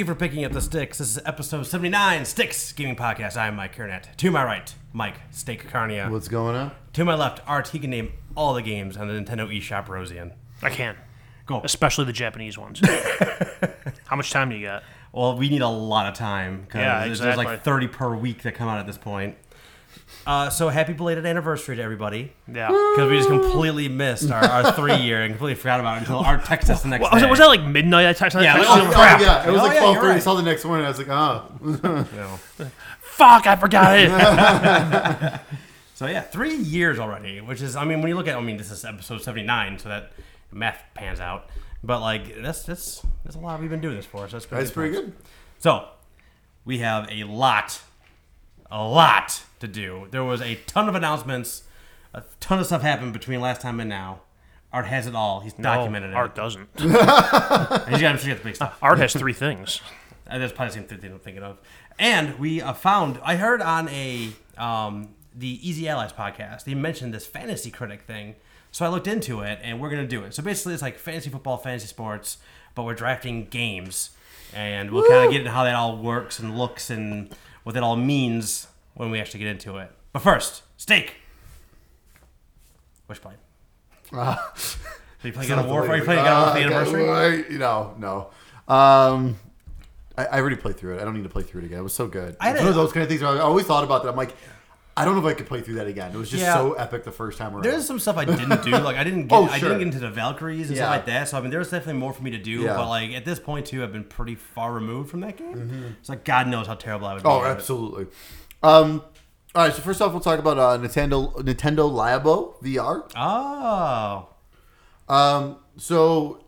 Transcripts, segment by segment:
you for picking up the sticks. This is episode 79, Sticks Gaming Podcast. I'm Mike Kernett. To my right, Mike Steak Carnia. What's going on? To my left, Art. He can name all the games on the Nintendo eShop Rosian. I can. Go. Especially the Japanese ones. How much time do you got? Well, we need a lot of time because Yeah, there's, exactly. like 30 per week that come out at this point. Uh, so happy belated anniversary to everybody. Yeah. Because we just completely missed our, our three year and completely forgot about it until Art texted us the next What, was, day. it, was that like midnight? I texted Yeah, I like, oh, oh, crap. yeah, it was Oh, like yeah, twelve you're thirty. I right. saw the next morning. I was like, ah. No. Fuck, I forgot it. So yeah, three years already, which is I mean when you look at I mean this is episode seventy nine, so that math pans out. But like that's that's that's a lot we've been doing this for, so that's pretty That's pretty good. So we have a lot, a lot to do. There was a ton of announcements, a ton of stuff happened between last time and now. Art has it all. He's documented no, Art it. doesn't. He's got, he's got the big stuff. Art has three things. Uh, That's probably the same thing I'm thinking of. And we uh, found, I heard on a um, the Easy Allies podcast, they mentioned this fantasy critic thing. So I looked into it, and we're gonna do it. So basically, it's like fantasy football, fantasy sports, but we're drafting games, and we'll kind of get into how that all works and looks and what that all means when we actually get into it. But first, steak. Which plane? Are you playing God of War? Are you playing God of War for the Uh, anniversary? God, No, no. Um, I, I already played through it. I don't need to play through it again. It was so good. I It's had one of those kind of things. Where I always thought about that. I'm like, I don't know if I could play through that again. It was just Yeah. so epic the first time around. There's some stuff I didn't do. Like I didn't get Oh, I sure. didn't get into the Valkyries and Yeah. stuff like that. So I mean, there's definitely more for me to do. Yeah. But like at this point too, I've been pretty far removed from that game. It's like God knows how terrible I would be. oh, at it. absolutely. Um, all right. So first off, we'll talk about uh, Nintendo Nintendo Labo VR. Oh, Um, so,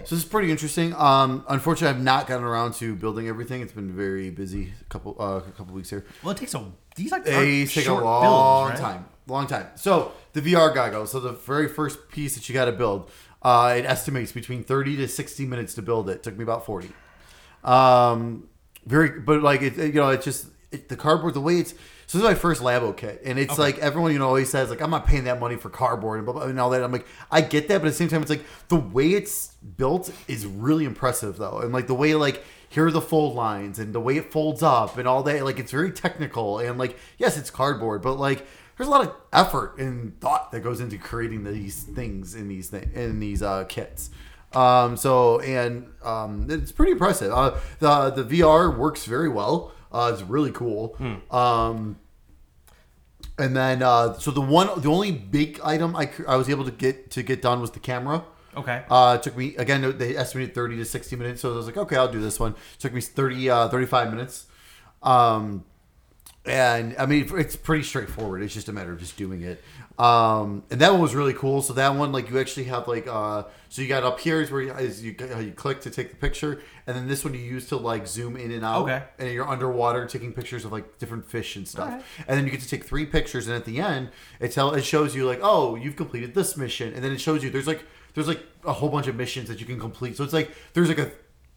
so this is pretty interesting. Um, unfortunately, I've not gotten around to building everything. It's been very busy. A couple, uh, a couple weeks here. well, it takes a these like They aren't take a long builds, right? time. Long time. So the VR goggles. So the very first piece that you got to build, uh, it estimates between thirty to sixty minutes to build it. Took me about forty. Um, very, but like it, it- you know, it's just it, the cardboard. The way it's so this is my first Labo kit, and it's like everyone you know always says like I'm not paying that money for cardboard and blah, blah, and all that. I'm like I get that, but at the same time, it's like the way it's built is really impressive though, and like the way like here are the fold lines and the way it folds up and all that. Like it's very technical and like yes, it's cardboard, but like there's a lot of effort and thought that goes into creating these things in these thi- in these uh, kits. Um, so and um, it's pretty impressive. Uh, the the VR works very well. Uh, it's really cool. Um, and then uh, so the one the only big item I, I was able to get to get done was the camera. Okay. Uh, it took me again. They estimated thirty to sixty minutes, so I was like, okay, I'll do this one. It took me 30, uh, 35 minutes. Um, and I mean, it's pretty straightforward. It's just a matter of just doing it. Um, and that one was really cool. So that one, like, you actually have like, uh, so you got up here is where you, is you you click to take the picture, and then this one you use to like zoom in and out. Okay. And you're underwater taking pictures of like different fish and stuff. And then you get to take three pictures, and at the end, it tell it shows you like, oh, you've completed this mission, and then it shows you there's like there's like a whole bunch of missions that you can complete. So it's like there's like a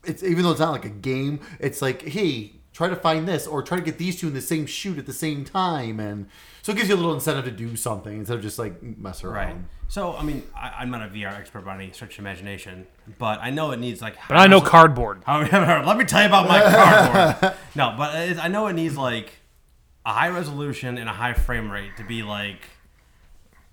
it's even though it's not like a game, it's like hey, try to find this or try to get these two in the same shoot at the same time, and so it gives you a little incentive to do something instead of just like mess around. Right. So I mean, I, I'm not a VR expert by any stretch of imagination, but I know it needs like. But I know cardboard. However, let me tell you about my cardboard. no, but I know it needs like a high resolution and a high frame rate to be like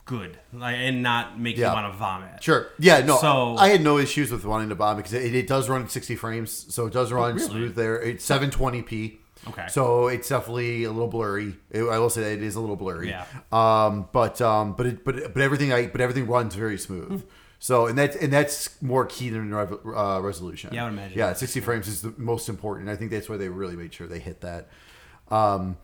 good, like and not make Yeah. you want to vomit. Sure. Yeah. No. So- I had no issues with wanting to bomb because it, it does run at 60 frames, so it does run really? smooth there. It's 720p. Okay. So it's definitely a little blurry. It, I will say that it is a little blurry. Yeah. Um. But um. But it. But but everything I. But everything runs very smooth. Hmm. So and that's and that's more key than rev- uh, resolution. Yeah, I would imagine. Yeah, 60 frames is the most important. I think that's why they really made sure they hit that. Um,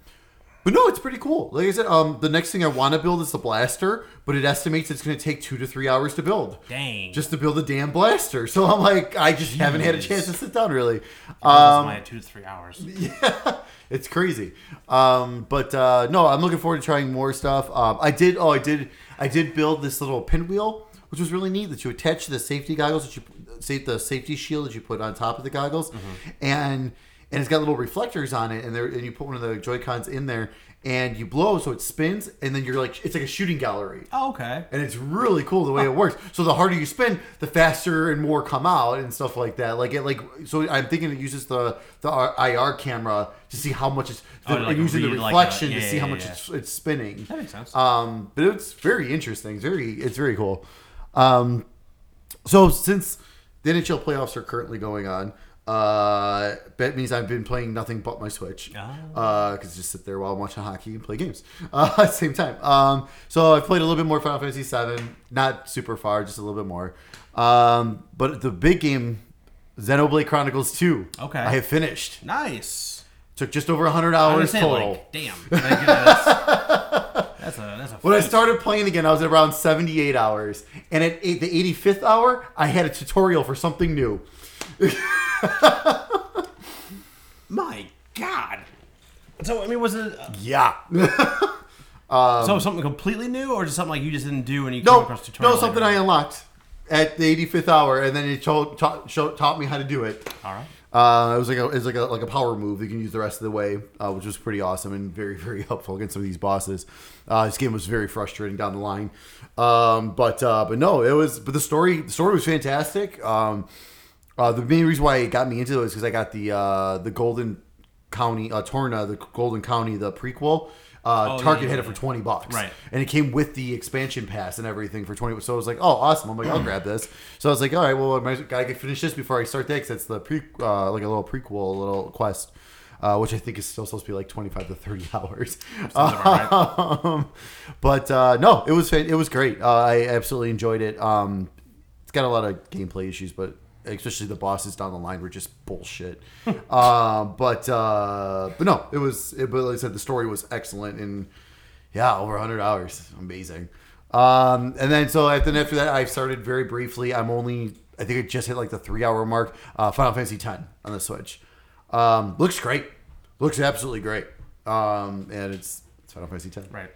but no, it's pretty cool. Like I said, um, the next thing I want to build is the blaster, but it estimates it's going to take two to three hours to build. Dang. Just to build a damn blaster. So I'm like, I just haven't had a chance to sit down really. Um, my two to three hours. yeah, it's crazy. Um, but uh, no, I'm looking forward to trying more stuff. Um, I did. Oh, I did. I did build this little pinwheel, which was really neat. That you attach to the safety goggles that you say the safety shield that you put on top of the goggles, and and it's got little reflectors on it, and there and you put one of the Joy Cons in there, and you blow so it spins, and then you're like it's like a shooting gallery. Oh, okay. And it's really cool the way it works. So the harder you spin, the faster and more come out and stuff like that. Like it, like so. I'm thinking it uses the the IR camera to see how much it's Oh, like using the read like a- reflection yeah, to see how yeah, much yeah. it's it's spinning. That makes sense. Um, but it's very interesting. It's very it's very cool. Um, so since the NHL playoffs are currently going on, uh, that means I've been playing nothing but my Switch. Ah. Because just sit there while I'm watching hockey and play games uh, at the same time. Um, so I've played a little bit more Final Fantasy VII, not super far, just a little bit more. Um, but the big game, Xenoblade Chronicles 2. Okay. I have finished. Nice. Took just over 100 hours total. like, damn. Uh, that's, that's a that's a. When I started playing again, I was at around 78 hours. And at eight, the 85th hour, I had a tutorial for something new. My God. So I mean, was it uh, Yeah. so something completely new, or just something like you just didn't do and you came Um, no, across tutorial? no, something I unlocked at the 85th hour, and then it told, taught, showed, taught me how to do it. All right. Uh, it was like a, it was like a like a power move that you can use the rest of the way, uh, which was pretty awesome and very very helpful against some of these bosses. Uh, this game was very frustrating down the line, um, but uh, but no, it was. But the story the story was fantastic. Um, uh, the main reason why it got me into it is because I got the uh, the Golden Country uh, Torna, the Golden Country, the prequel. Uh, Oh, Target yeah, had it for twenty bucks, Right. And it came with the expansion pass and everything for twenty. So I was like, oh, awesome! I'm like, I'll grab this. So I was like, all right, well, I gotta finish this before I start that because that's the pre, uh, like a little prequel, a little quest, uh, which I think is still supposed to be like twenty five to thirty hours. about Um, but uh, no, it was it was great. Uh, I absolutely enjoyed it. Um, it's got a lot of gameplay issues, but especially the bosses down the line were just bullshit. uh, but uh, but no, it was. It, but like I said, the story was excellent, and yeah, over 100 hours, amazing. Um, and then so after, after that, I started very briefly. I'm only, I think it just hit like the three hour mark. Uh, Final Fantasy X on the Switch. Um, looks great. Looks absolutely great. Um, and it's, it's Final Fantasy X. Right.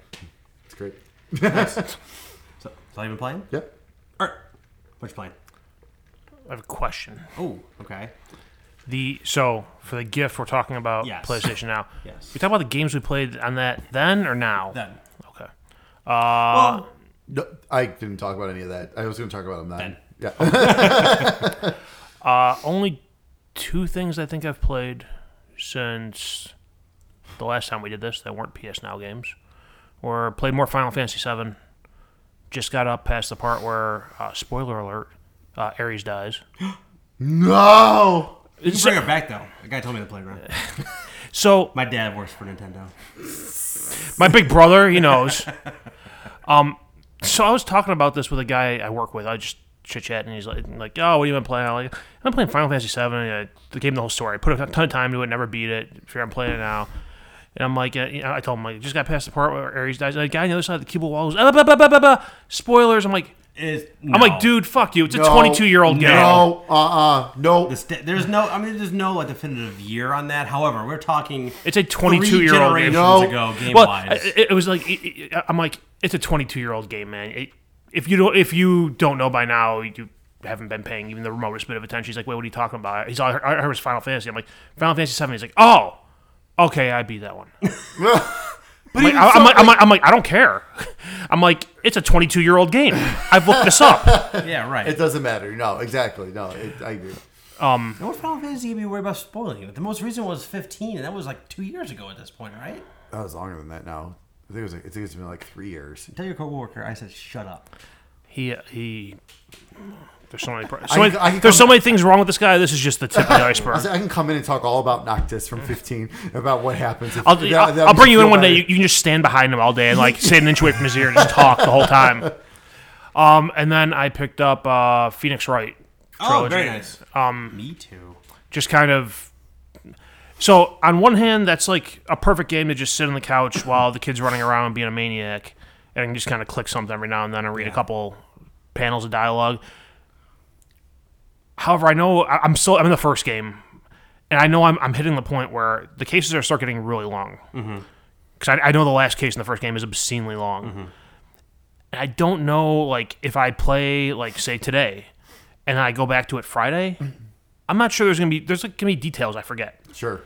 It's great. So, so you been playing? Yep. All right. What you playing? I have a question. Oh, okay. The so for the gift we're talking about Yes. PlayStation now. Yes. We talk about the games we played on that then or now. Then. Okay. well, No, I didn't talk about any of that. I was going to talk about them then. Then. Yeah. Uh, only two things I think I've played since the last time we did this that weren't PS Now games, or played more Final Fantasy VII. Just got up past the part where, uh, spoiler alert, uh, Aeris dies. no. you can bring it back though. The guy told me to play around. So My dad works for Nintendo. my big brother, he knows. Um, so I was talking about this with a guy I work with. I just chit chat, and he's like, like, oh, what have you been playing? I'm like, I'm playing Final Fantasy VII. I the game, the whole story. I put a ton of time into it, never beat it. Sure, I'm playing it now. And I'm like, uh, you know, I told him like, just got past the part where Aeris dies. And the guy on the other side of the cubicle wall goes, ah, bah, bah, bah, bah, bah. spoilers. I'm like, Is I'm like, dude, fuck you. It's a No. 22 year old game. No. Uh-uh. No. The sta- there's no, I mean, there's no like definitive year on that. However, we're talking It's a 22 year old game. No. ago, game Well, wise. it, it was like it, it- I'm like it's a 22 year old game, man. It, if you don't if you don't know by now, you haven't been paying even the remotest bit of attention. He's like, wait, what are you talking about? He's all, I heard it was Final Fantasy. I'm like, Final Fantasy Seven. He's like, oh, okay, I beat that one. But Like, even I, so, am like, I'm like, I'm like, I don't care. I'm like, it's a 22 year old game. I've looked this up. yeah, right. it doesn't matter. No, exactly. No, it, I agree. Um, And what Final Fantasy can be worried about spoiling it? The most recent was 15, and that was like two years ago at this point, right? That was longer than that now. I think it was. Like, I think it's been like three years. Tell your coworker I said shut up. he he. There's so many, so I- many I can there's so many things wrong with this guy. This is just the tip of the I, iceberg. said, I can come in and talk all about Noctis from 15 about what happens. If, I'll, that- I'll, that I'll bring you in feel one day. You, you can just stand behind him all day and like sit an inch away from his ear and just talk the whole time. Um, and then I picked up uh, Phoenix Wright. Oh, trilogy. very nice. Um, Me too. just kind of. So on one hand, that's like a perfect game to just sit on the couch while the kid's running around being a maniac, and just kind of click something every now and then and read a couple panels of dialogue. However, I know I'm still I'm in the first game, and I know I'm, I'm hitting the point where the cases are start getting really long. Mm-hmm. Because I, I know the last case in the first game is obscenely long, mm-hmm. and I don't know like if I play like say today, and I go back to it Friday, I'm not sure there's gonna be there's like, gonna be details I forget. Sure.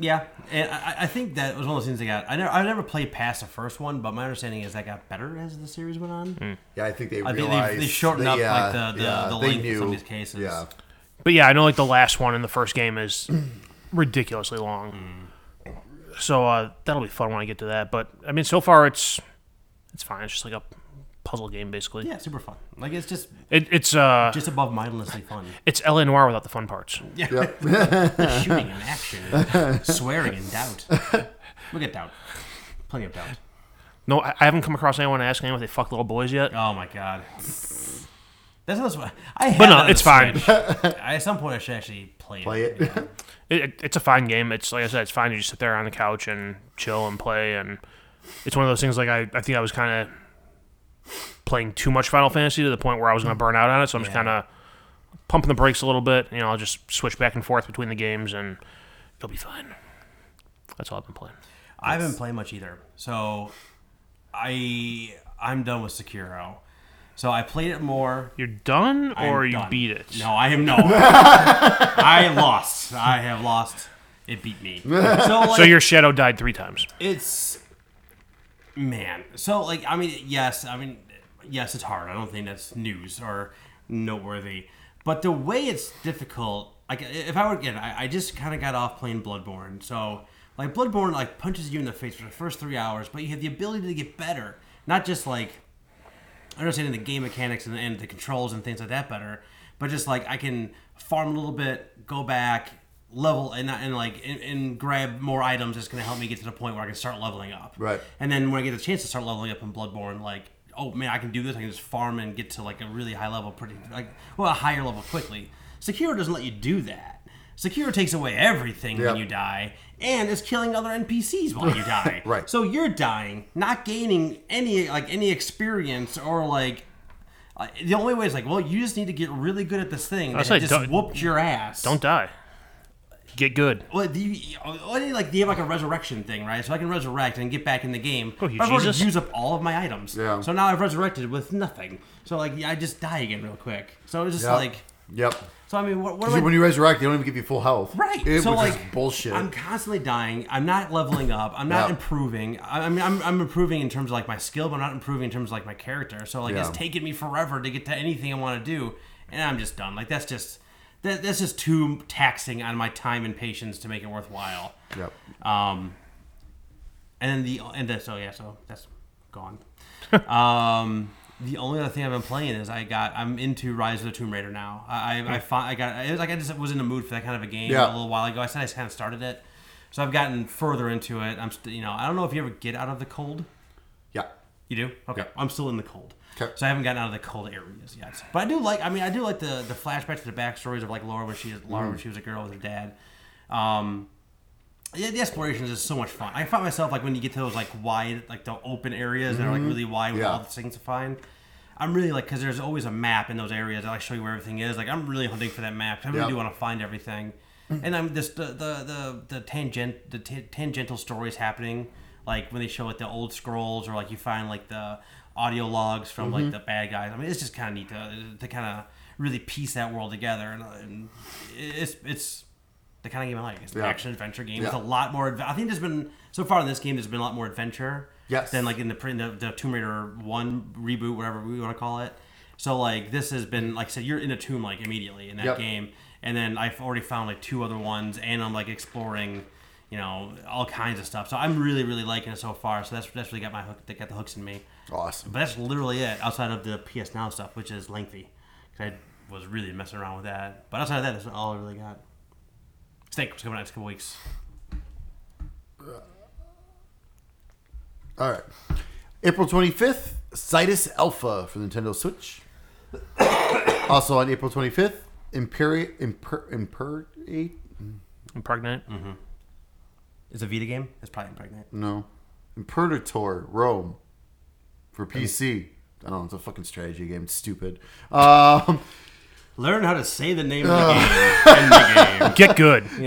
Yeah, and I, I think that was one of those things that got. I never, I never played past the first one, but my understanding is that got better as the series went on. Hmm. Yeah, I think they I think realized they, they shortened that- up yeah, like uh, the the, yeah, the they length of some of these cases. Yeah. But yeah, I know like the last one in the first game is ridiculously long. Hmm. So uh, that'll be fun when I get to that. But I mean, so far it's it's fine. It's just like a puzzle game basically. yeah, super fun. Like it's just It, it's uh just above mindlessly fun. it's LA Noire without the fun parts. Yep. Shooting in action, swearing in doubt. Look at doubt. Plenty of doubt. No, I I haven't come across anyone asking anyone if they fuck little boys yet. Oh my god. That's not. I have But no, that on it's fine. Switch. I, at some point, I should actually play it. Play it. Yeah. It, it, it's a fine game. It's like I said, it's fine. You just sit there on the couch and chill and play, and it's one of those things. Like I, I think I was kind of playing too much Final Fantasy to the point where I was going to burn out on it. So I'm just kind of pumping the brakes a little bit. You know, I'll just switch back and forth between the games, and it'll be fine. That's all I've been playing. I haven't played much either, so I I'm done with Sekiro. So I played it more. You're done, I'm or you done. beat it? No, I am no. I lost. I have lost. It beat me. So like, So your shadow died three times. it's man. So like I mean yes, I mean yes, it's hard. I don't think that's news or noteworthy. But the way it's difficult, like if I were again, I, I just kind of got off playing Bloodborne. So like Bloodborne like punches you in the face for the first three hours, but you have the ability to get better, not just like understanding the game mechanics and, and the controls and things like that better, but just like I can farm a little bit, go back, level, and and like and, and grab more items. That's going to help me get to the point where I can start leveling up. Right. And then when I get the chance to start leveling up in Bloodborne, like oh man, I can do this. I can just farm and get to like a really high level pretty like well a higher level quickly. Sekiro doesn't let you do that. Sekiro takes away everything when you die, and is killing other NPCs while you die. Right. So you're dying, not gaining any like any experience or like. Uh, the only way is like, well, you just need to get really good at this thing. That say, just don't- whooped your ass. Don't die. Get good. Well, do you, oh, like do you have like a resurrection thing, right? So I can resurrect and get back in the game. Oh, you but I've already Jesus. used up all of my items. Yeah. So now I've resurrected with nothing. So like yeah, I just die again real quick. So it's just Yep. like Yep. so. I mean, what, what 'Cause am I when you resurrect, they don't even give you full health. Right. It so was like just bullshit. I'm constantly dying. I'm not leveling up. I'm not Yeah. improving. I, I mean, I'm, I'm improving in terms of like my skill, but I'm not improving in terms of like my character. So like Yeah. it's taking me forever to get to anything I want to do, and I'm just done. Like that's just that, that's just too taxing on my time and patience to make it worthwhile. yep. Um, and then the and then, so yeah, so that's gone. um, the only other thing I've been playing is I got I'm into Rise of the Tomb Raider now. I I, I, fi- I got it was like I just was in the mood for that kind of a game Yeah. a little while ago. I said I just kind of started it, so I've gotten further into it. I'm st- you know I don't know if you ever get out of the cold. Yeah. You do? Okay. Yeah. I'm still in the cold. 'Kay. So I haven't gotten out of the cold areas yet. But I do like. I mean, I do like the the flashbacks to the backstories of like Lara when she Lara when mm. she was a girl with her dad. Um, yeah, the exploration is just so much fun. I find myself like when you get to those like wide, like the open areas that are like mm-hmm. really wide with Yeah. all the things to find. I'm really like because there's always a map in those areas. I like show you where everything is. Like I'm really hunting for that map. I really Yeah. do want to find everything. Mm. And I'm this the the the, the tangent the t- tangential stories happening. Like when they show like the old scrolls or like you find like the audio logs from like mm-hmm. the bad guys. I mean, it's just kind of neat to to kind of really piece that world together. And, and it's it's the kind of game I like. It's an Yeah. action adventure game with Yeah. a lot more. I think there's been so far in this game. There's been a lot more adventure. Yes. Than like in the pre- the, the Tomb Raider one reboot, whatever we want to call it. So like this has been like I said, you're in a tomb like immediately in that Yep. game, and then I've already found like two other ones, and I'm like exploring, you know, all kinds of stuff. So I'm really really liking it so far. So that's that's really got my hook, that got the hooks in me. Awesome. But that's literally it outside of the PS Now stuff, which is lengthy. 'Cause I was really messing around with that. But outside of that, that's all I really got. Snake was coming out next couple weeks. All right. April 25th, Cytus Alpha for Nintendo Switch. also on April 25th, Imperi Imper Imperate Impregnate. Mhm. Is it a Vita game? It's probably pregnant. no Imperdator Rome for PC. I don't know. It's a fucking strategy game. It's stupid. Um, Learn how to say the name of the game. in the game. Get good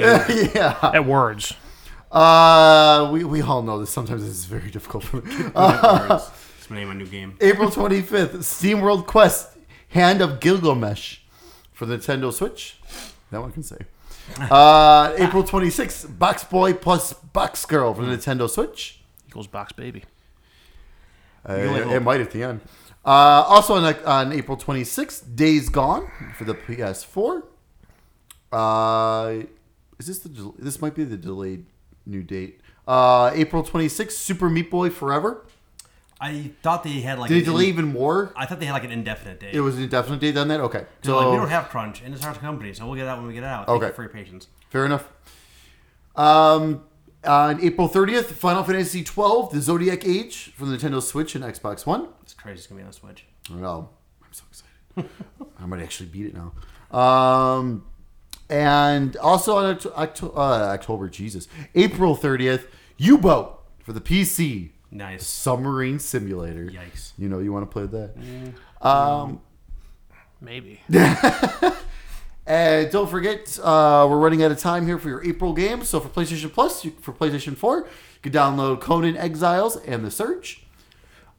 yeah. at words. Uh, we, we all know this. Sometimes this is very difficult for me. Words. It's my name of a new game. April 25th, SteamWorld Quest Hand of Gilgamesh for the Nintendo Switch. That one can say. Uh, April 26th, Box Boy plus Box Girl for the Nintendo Switch. Equals box baby. Uh, only it, might at the end. Uh, also on, on April 26th, Days Gone for the PS4. Uh, is this the this might be the delayed new date? Uh, April 26th, Super Meat Boy Forever. I thought they had like. Did it delay in- even more? I thought they had like an indefinite date. It was an indefinite date on that. Okay, so like, we don't have crunch, and it's our company, so we'll get out when we get out. Thank Okay. for your patience. fair enough. Um, on April 30th, Final Fantasy 12, The Zodiac Age for the Nintendo Switch and Xbox One. It's crazy. It's gonna be on the Switch. Well, I'm so excited. I might actually beat it now. Um, and also on Octo- uh, October, Jesus, April 30th, U Boat for the PC. Nice. Submarine Simulator. Yikes. You know, you want to play that. Um, Maybe. and don't forget, uh, we're running out of time here for your April games. So for PlayStation Plus, you, for PlayStation 4, you can download Conan Exiles and The Search.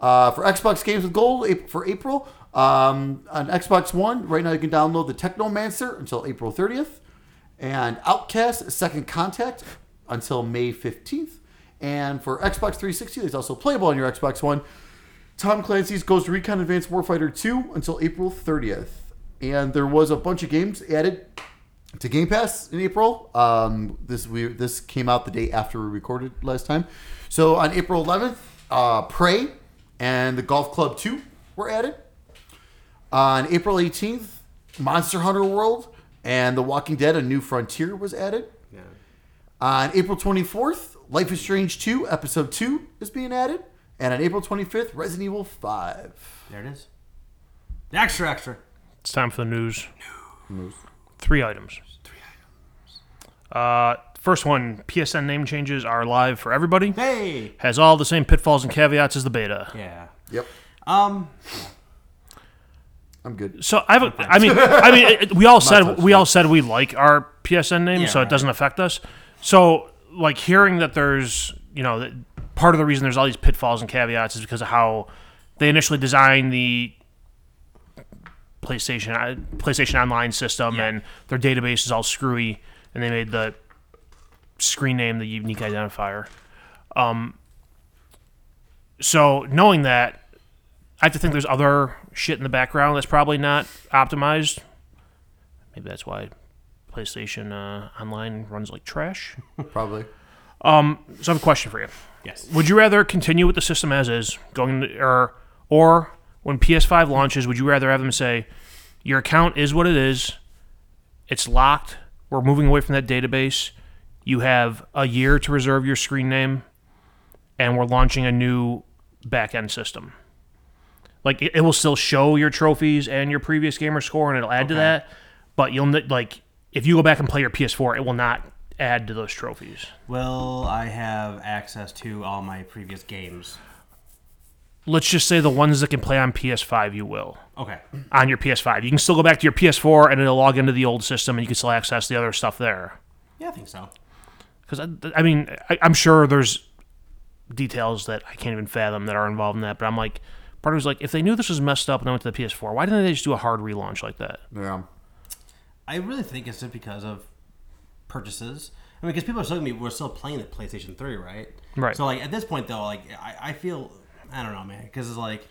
Uh, for Xbox Games with Gold for April, um, on Xbox One, right now you can download the Technomancer until April 30th, and Outcast Second Contact until May 15th. And for Xbox 360, there's also playable on your Xbox One. Tom Clancy's Ghost Recon Advanced Warfighter 2 until April 30th. And there was a bunch of games added to Game Pass in April. Um, this we this came out the day after we recorded last time. So on April 11th, uh, Prey and the Golf Club 2 were added. On April 18th, Monster Hunter World and The Walking Dead: A New Frontier was added. Yeah. On April 24th, Life is Strange 2 Episode 2 is being added. And on April 25th, Resident Evil 5. There it is. Extra, extra. It's time for the news. News. Three items. Three items. Uh, first one: PSN name changes are live for everybody. Hey. Has all the same pitfalls and caveats as the beta. Yeah. Yep. Um. I'm good. So I have. A, I mean, I mean, it, we all said we all said we like our PSN name, Yeah, so it right. doesn't affect us. So like hearing that there's you know that part of the reason there's all these pitfalls and caveats is because of how they initially designed the PlayStation uh, PlayStation Online system Yeah. and their database is all screwy, and they made the screen name the unique identifier. Um. So knowing that, I have to think there's other shit in the background that's probably not optimized. Maybe that's why PlayStation uh, Online runs like trash. Probably. So I have a question for you. Yes. Would you rather continue with the system as is, going to, or or when PS5 launches, would you rather have them say, "Your account is what it is. It's locked. We're moving away from that database. You have a year to reserve your screen name, and we're launching a new back-end system." Like it, it will still show your trophies and your previous gamer score, and it'll add to Okay. that. But you'll n- like if you go back and play your PS4, it will not add to those trophies. Will I have access to all my previous games? Let's just say the ones that can play on PS5, you will Okay. on your PS5. You can still go back to your PS4 and it'll log into the old system, and you can still access the other stuff there. Yeah, I think so. Because I, I mean, I, I'm sure there's details that I can't even fathom that are involved in that. But I'm like, part of me's like, if they knew this was messed up and they went to the PS4, why didn't they just do a hard relaunch like that? Yeah. I really think it's just because of purchases. I mean, because people are still gonna be, we're still playing the PlayStation Three, right? Right. So like at this point though, like I, I feel I don't know, man, because it's like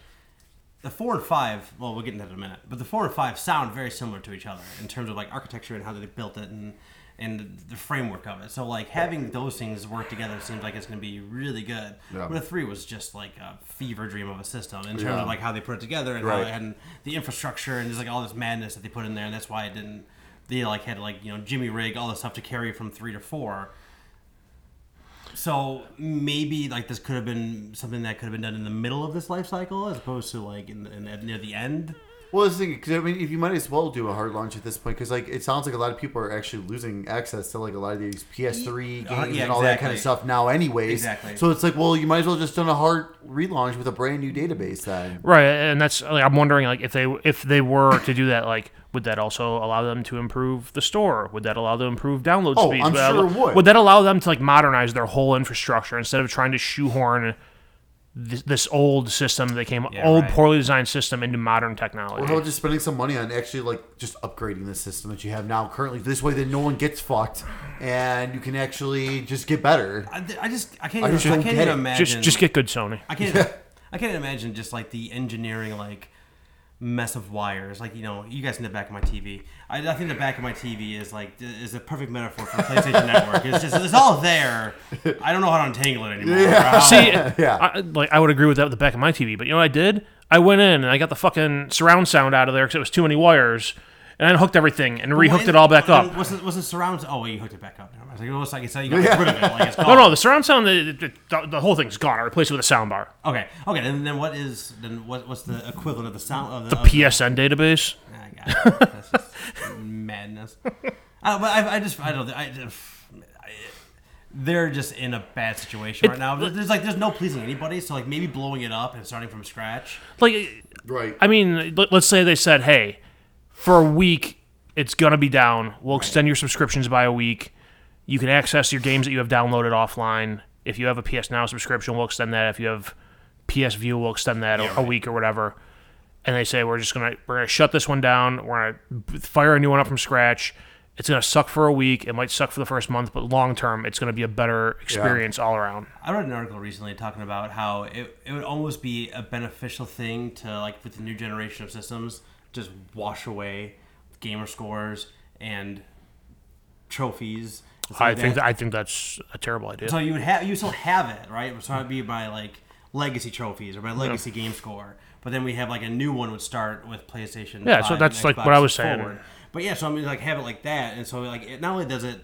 the four and five. Well, we'll get into that in a minute, but the four and five sound very similar to each other in terms of like architecture and how they built it and and the framework of it. So like having those things work together seems like it's gonna be really good. Yeah. But a three was just like a fever dream of a system in terms Yeah. of like how they put it together and Right. how had the infrastructure and there's like all this madness that they put in there, and that's why it didn't. They like had like you know Jimmy rig all the stuff to carry from three to four. So maybe like this could have been something that could have been done in the middle of this life cycle as opposed to like in, in, at near the end. Well, this thing, because I mean, if you might as well do a hard launch at this point, because like it sounds like a lot of people are actually losing access to like a lot of these PS3 games Uh, yeah, and all that kind of stuff now, anyways. Exactly. So it's like, well, you might as well just done a hard relaunch with a brand new database then. Right, and that's like I'm wondering like if they if they were to do that, like would that also allow them to improve the store? Would that allow them to improve download Oh, speeds? I'm would, sure allow- it would. that allow them to like modernize their whole infrastructure instead of trying to shoehorn this, this old system that came Yeah, old right. poorly designed system into modern Or technology. how about just spending some money on actually like just upgrading the system that you have now currently. This way, that no one gets fucked, and you can actually just get better. I, I just I can't I even, just I can't get even it. imagine. just just get good Sony. I can't. I can't imagine just like the engineering like mess of wires. Like you know, you guys in the back of my TV. I, I think the back of my TV is like is a perfect metaphor for the PlayStation Network. It's just it's all there. I don't know how to untangle it anymore. Yeah. or See, Yeah. I, like I would agree with that with the back of my TV, but you know what I did? I went in and I got the fucking surround sound out of there because it was too many wires, and I hooked everything and rehooked it all back up. Was it was it surround? Oh, wait, you hooked it back up. Never mind. I was like, oh, it looks like it's you got rid of it. Like it's gone. No, no, the surround sound, the, the, the, the whole thing's gone. I replaced it with a sound bar. Okay, okay. Then, then what is then what, what's the equivalent of the sound of the, of PSN database. Ah, I got it. That's just madness. I, uh, but I, I just I don't I, I they're just in a bad situation right now. There's like there's no pleasing anybody. So like maybe blowing it up and starting from scratch. Like, Right. I mean, let's say they said, hey, for a week, it's going to be down. We'll extend your subscriptions by a week. You can access your games that you have downloaded offline. If you have a PS Now subscription, we'll extend that. If you have PS Vue, we'll extend that a, a week or whatever. And they say we're just gonna we're gonna shut this one down. We're gonna fire a new one up from scratch. It's gonna suck for a week. It might suck for the first month, but long term, it's gonna be a better experience all around. I read an article recently talking about how it, it would almost be a beneficial thing to like with the new generation of systems just wash away gamer scores and trophies. and I like think that. I think that's a terrible idea. So you would have you still have it, right? So it'd be by like legacy trophies or by legacy game score. But then we have like a new one would start with PlayStation. Yeah, so 5 that's like Xbox what I was saying. forward. But yeah, so I mean like have it like that, and so like it not only does it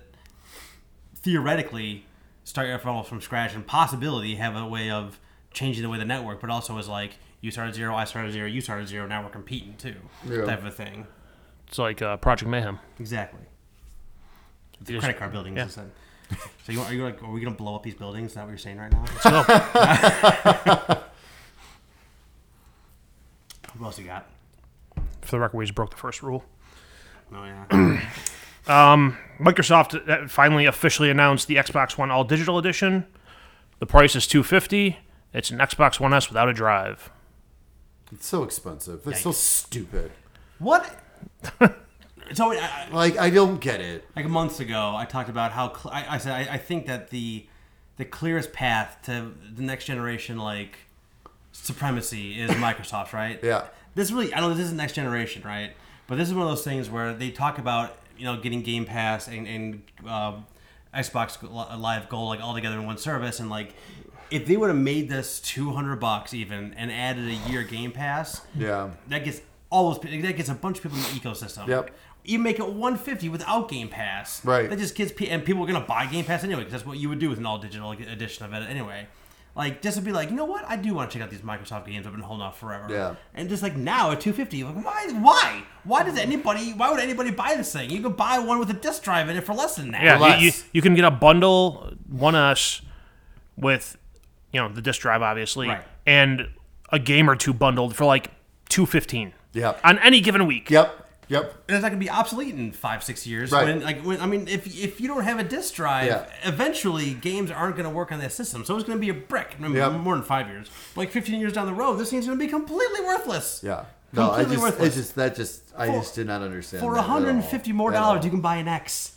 theoretically start your from from scratch and possibility have a way of changing the way the network, but also is like you started zero, I started zero, you started zero, now we're competing too, Yeah. type of a thing. It's like uh, Project Mayhem. Exactly. The Just- credit card buildings. yeah. is that- So you, are you like, are we gonna blow up these buildings? Is that what you're saying right now? What else you got? For the record, we just broke the first rule. Oh yeah. Microsoft uh, finally officially announced the Xbox One All Digital Edition. The price is two fifty. It's an Xbox One S without a drive. It's so expensive. It's so Yikes. stupid. what? so I, I, Like I don't get it. like months ago, I talked about how cl- I, I said I, I think that the the clearest path to the next generation like supremacy is Microsoft, right? Yeah. This really, I don't know this is next generation, right? But this is one of those things where they talk about you know getting Game Pass and, and uh, Xbox Live Gold like all together in one service, and like if they would have made this two hundred bucks even and added a year Game Pass, Yeah. that gets all those that gets a bunch of people in the ecosystem. Yep. You make it 150 without Game Pass. Right. That just gets and people are gonna buy Game Pass anyway because that's what you would do with an all digital edition of it anyway. Like just to be like, you know what? I do want to check out these Microsoft games I've been holding off forever. Yeah. And just like now at 250, like why? Why? Why does anybody? Why would anybody buy this thing? You could buy one with a disc drive in it for less than that. Yeah, less. you, you, you can get a bundle One us with, you know, the disc drive obviously, Right. and a game or two bundled for like two fifteen. Yep. On any given week. Yep. Yep. And it's not gonna be obsolete in five, six years. Right. When, like, when, I mean, if if you don't have a disc drive, Yeah. eventually games aren't gonna work on that system. So it's gonna be a brick. I mean, Yep. More than five years, like fifteen years down the road, this thing's gonna be completely worthless. Yeah. No, I Completely just, worthless. it's just that just I For- just did not understand. For that at all. 150 more dollars, you can buy an X.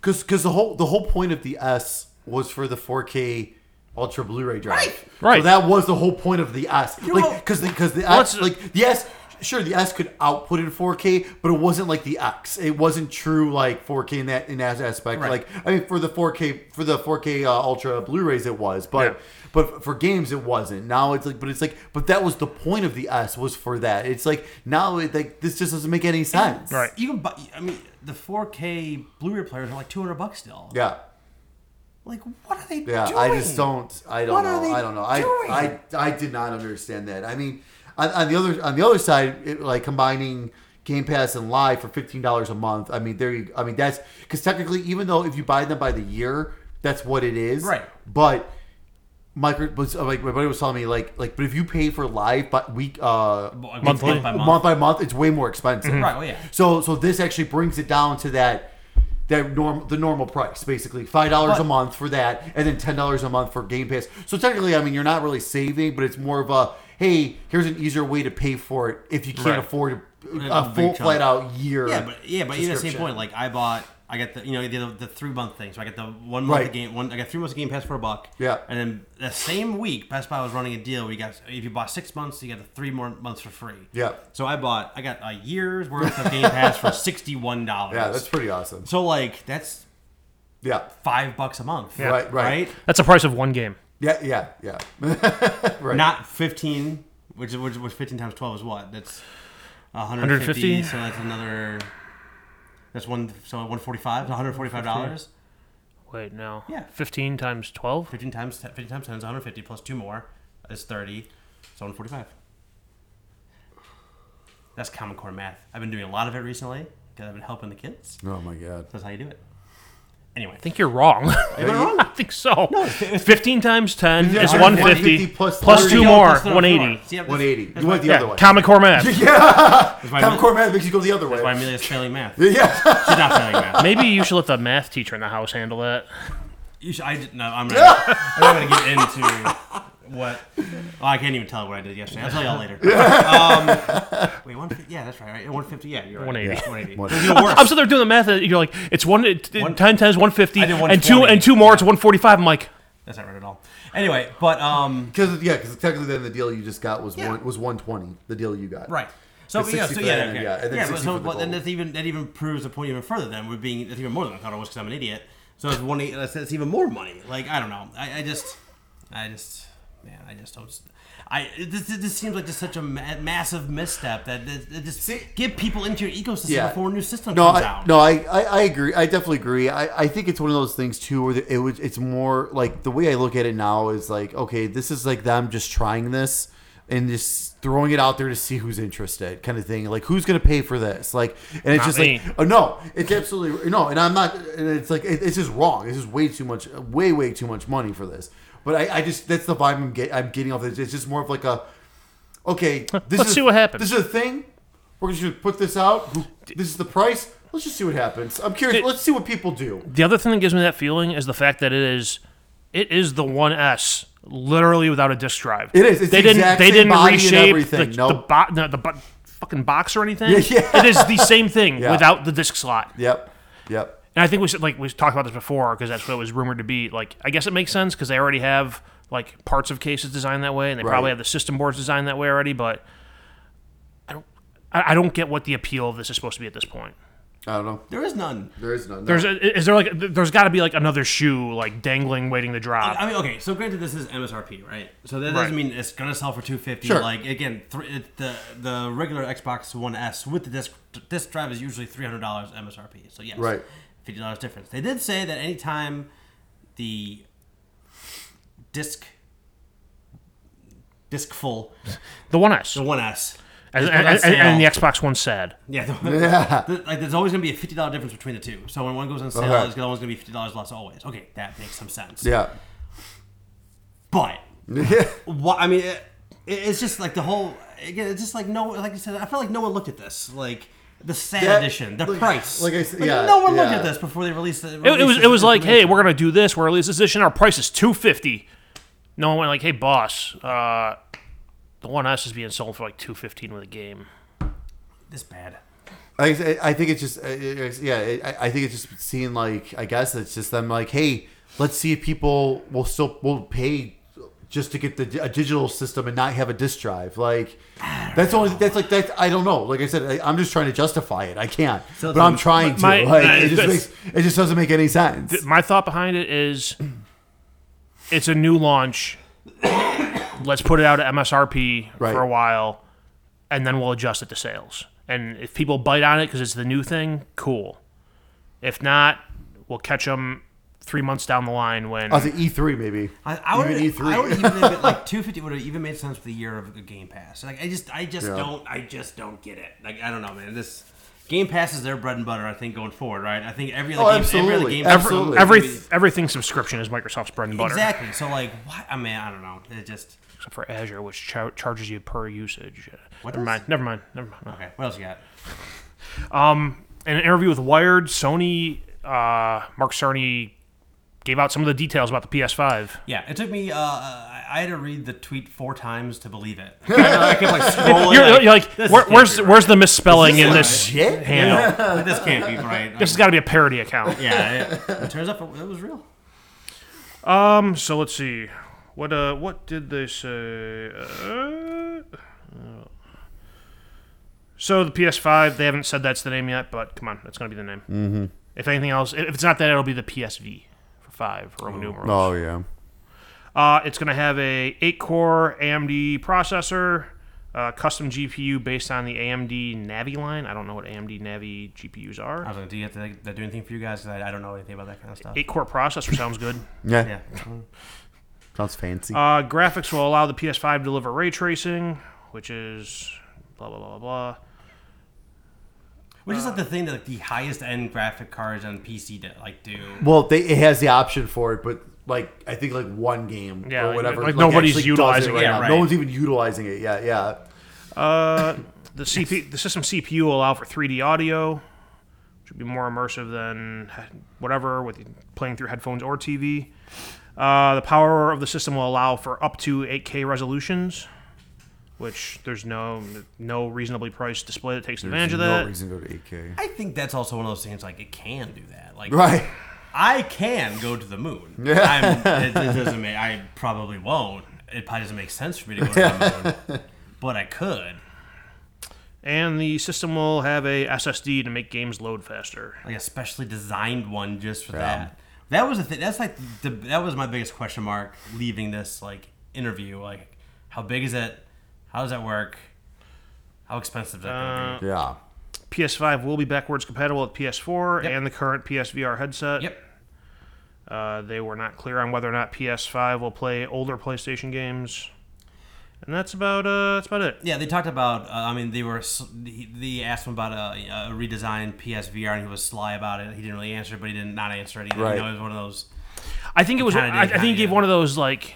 Because because the whole the whole point of the S was for the 4K Ultra Blu-ray drive. Right. Right. So that was the whole point of the S. You like because because the, Well, S like the S. Sure, the S could output in 4K, but it wasn't like the X. It wasn't true like 4K in that in that aspect. Right. Like I mean, for the 4K for the 4K uh, Ultra Blu-rays, it was, but Yeah. but for games, it wasn't. Now it's like, but it's like, but that was the point of the S was for that. It's like now it like this just doesn't make any sense. Right. You can buy. I mean, the 4K Blu-ray players are like 200 bucks still. Yeah. Like, what are they doing? Yeah, doing? I just don't. I don't What know. I don't know. I, doing? I I did not understand that. I mean, on, on the other on the other side, it, like combining Game Pass and Live for fifteen dollars a month. I mean, there. You, I mean, that's because technically, even though if you buy them by the year, that's what it is. Right. But micro was like my buddy was telling me like like but if you pay for live but week uh Monthly. month by month. month by month, it's way more expensive. Right. Well, yeah. So so this actually brings it down to that that norm the normal price, basically five dollars a month for that, and then ten dollars a month for Game Pass. So technically, I mean, you're not really saving, but it's more of a hey, here's an easier way to pay for it if you can't Right. afford a, A full flat out year. Yeah, but yeah, but even at the same subscription. point, like I bought, I got the you know the, the three month thing. So I got the one month Right. of game, one I got three months of Game Pass for a buck. Yeah. and then the same week, Best Buy was running a deal. where you got if you bought six months, you got the three more months for free. Yeah. So I bought, I got a year's worth of Game Pass for sixty one dollars. yeah, that's pretty awesome. so like that's Yeah, five bucks a month. Right, right. Right. That's the price of one game. yeah, yeah, yeah. right. Not fifteen, which is which, which fifteen times twelve is what? That's 150, 150? So that's another. That's one. So one forty five. One hundred forty five dollars. Wait, no. Yeah. 15 times 12? 15 times 15 times 10 is 150 plus two more is 30 so 145 that's common core math i've been doing a lot of it recently because i've been helping the kids oh my god. that's how you do it anyway I think you're wrong. Am I wrong? I think so. No, 15 times 10 Yeah, is 150 150 plus plus 30. two more, plus another 180. four. See, that's- 180. You went why- the other Yeah, way. Common Core math. that's why Common Amel- Core math makes you go the other way. that's why amelia's failing math Yeah. she's not failing math Maybe you should let the math teacher in the house handle that. you should, I, did- no i'm not i'm not gonna get into what oh, i can't even tell what i did yesterday i'll tell y'all later um, wait 150 yeah that's right, right 150 yeah you're right 180. 180 One- It was even worse. I'm sitting there doing the math, and you're like, it's one, it, One- 10 10 150, and two and two more, it's 145. I'm like, That's not right at all. Anyway, but um, Because yeah, because technically then the deal you just got was Yeah. one was one twenty. The deal you got. right. So The yeah, so yeah, okay. and yeah, and then yeah. But 60 so for the but then gold. that's even that even proves the point even further. Then with being that's even more than I thought it was because I'm an idiot. So it's one. That's, that's even more money. Like I don't know. I, I just, I just, man, I just don't. I this, this seems like just such a ma- massive misstep that, that, that just See- get people into your ecosystem Yeah. before a new system No, comes I, out. no, I, I, I agree. I definitely agree. I, I think it's one of those things too, where it was. It's more like the way I look at it now is like, okay, this is like them just trying this and just throwing it out there to see who's interested, kind of thing. Like, who's gonna pay for this? Like, and it's Not just me. like, oh no, it's absolutely no. And I'm not. And it's like it, it's just wrong. It's just way too much, way way too much money for this. But I, I just that's the vibe I'm, get, I'm getting off this. It's just more of like a, okay, this Let's is see what happens. This is a thing. We're just gonna put this out. This is the price. Let's just see what happens. I'm curious. Let's see what people do. the other thing that gives me that feeling is the fact that it is, it is the 1S, literally without a disk drive. It is. It's they the didn't. they didn't reshape the, Nope. the, bo- no, the bo- fucking box or anything. Yeah, yeah. It is the same thing Yeah. without the disk slot. Yep. Yep. And I think we should, like we talked about this before because that's what it was rumored to be. Like I guess it makes sense because they already have like parts of cases designed that way, and they probably have the system boards designed that way already. But I don't, I I don't get what the appeal of this is supposed to be at this point. I don't know. there is none. There is none. No. There's a, is there like there's got to be like another shoe like dangling waiting to drop. I mean, okay. So granted, this is MSRP, right? So that Right. doesn't mean it's gonna sell for two fifty. Sure. Like again, th- it, the the regular Xbox One S with the disc disc drive is usually three hundred dollars MSRP. So yes, Right. Fifty dollars difference. They did say that anytime the disc disc full the One S the One S. and, is put and, and, and the Xbox One said. yeah, the, Yeah. the- like there's always gonna be a fifty dollar difference between the two. So when one goes on sale, Okay. it's always gonna be fifty dollars less always. Okay, that makes some sense. Yeah. But Yeah. what I mean, it, it's just like the whole again. It's just like no, like I said, I feel like no one looked at this. Like the sad That- edition, the like- price. like I said- Like, yeah, no one looked at this before they released it. It, it was it was like, hey, we're gonna do this. We're releasing this edition. Our price is two fifty. No one went like, hey, boss, uh, the One S is being sold for like two fifteen with a game. this bad. I, I think it's just uh, it's- yeah. I, I think it's just seeing like I guess it's just them like hey, let's see if people will still will pay just to get the a digital system and not have a disk drive. Like that's only that's like that. I don't know. Like I said, I, I'm just trying to justify it. I can't, So but I'm then- trying to. My- like, uh, it just makes it just doesn't make any sense. My thought behind it is, it's a new launch. Let's put it out at MSRP Right. for a while, and then we'll adjust it to sales. And if people bite on it because it's the new thing, cool. If not, we'll catch them three months down the line when. I was E3 maybe. I, I would Even E3. I would even think like two fifty would have even made sense for the year of a Game Pass. Like I just I just Yeah. don't I just don't get it. Like I don't know, man. This Game Pass is their bread and butter. I think going forward, right? I think every other Oh, game, every other absolutely. game, Absolutely. Every everything subscription is Microsoft's bread and butter, exactly. So like, what? I mean, I don't know. It just except for Azure, which char- charges you per usage. What never mind. Never mind. Never mind. okay. What else you got? In an interview with Wired, Sony uh, Mark Cerny gave out some of the details about the PS5. Yeah, it took me. Uh, I I had to read the tweet four times to believe it. I kept like scrolling. You're, like, you're like, where, can't where's be right. where's the misspelling in this Shit. handle? Like, this can't be right. This has got to be a parody account. yeah, it, it turns out it was real. Um. So let's see. What uh? What did they say? Uh, so the PS5, they haven't said that's the name yet, but come on, that's gonna be the name. Mm-hmm. If anything else, if it's not that, it'll be the PSV for five Roman numerals. Oh yeah. Uh, it's going to have a 8-core AMD processor, uh, custom GPU based on the AMD Navi line. I don't know what AMD Navi GPUs I are. was like, do you have to like, that do anything for you guys? 'Cause I, I don't know anything about that kind of stuff. 8-core processor sounds good. Yeah. Yeah. Sounds fancy. Uh, graphics will allow the PS5 to deliver ray tracing, which is blah blah blah blah blah. Which is like the thing that like, the highest end graphic cards on PC do, like do. well, they, it has the option for it, but like I think like one game Yeah, or like- whatever. like nobody's actually does utilizing it it. right Yeah, now. right. No one's even utilizing it. Yeah, yeah. Uh, the CPU, the system CPU will allow for 3D audio, which would be more immersive than whatever with playing through headphones or TV. Uh, the power of the system will allow for up to 8K resolutions, which there's no no reasonably priced display that takes advantage of no that. reason to go to 8K. I think that's also one of those things like it can do that. Like Right. I can go to the moon. Yeah. I'm, it, it doesn't make. I probably won't. It probably doesn't make sense for me to go to the moon, but I could. And the system will have a SSD to make games load faster. Like a specially designed one just for Yeah. that. That was the thing. That's like the that was my biggest question mark leaving this like interview. Like, how big is it? How does that work? How expensive is that gonna be? Yeah. PS5 will be backwards compatible with PS4 Yep. and the current PSVR headset. Yep. Uh, they were not clear on whether or not PS5 will play older PlayStation games, and that's about uh, that's about it. Yeah, they talked about. Uh, I mean, they were. s- They they asked him about a, a redesigned PSVR, and he was sly about it. He didn't really answer, but he didn't not answer it either. Right. You know, it was one of those. I think it was. Kinda I, I think he kinda gave did. one of those like,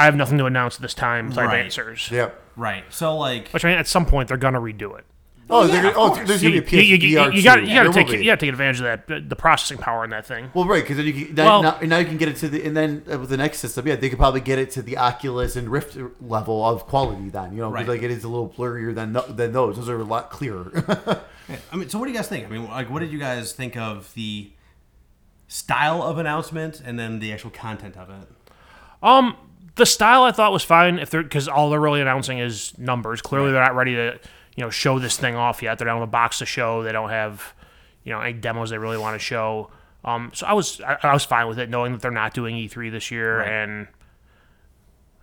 I have nothing to announce this time type Right. answers. Yep. Right. So like. Which I mean, at some point they're gonna redo it. Oh, yeah, they're gonna, oh, course. there's You, gonna be a you, PSVR you, you got you got to take you got to take advantage of that the processing power in that thing. Well, right, because then you can then, Well- now, now you can get it to the and then uh, with the next system, yeah, they could probably get it to the Oculus and Rift level of quality. Then you know, 'cause, Right. like it is a little blurrier than tho- than those. Those are a lot clearer. I mean, so what do you guys think? I mean, like, what did you guys think of the style of announcement and then the actual content of it? Um, the style I thought was fine if they're because all they're really announcing is numbers. Clearly, they're not ready to you know show this thing off yet. They don't have a box to show. They don't have you know any demos they really want to show. Um, so I was I, I was fine with it, knowing that they're not doing E3 this year, Right. and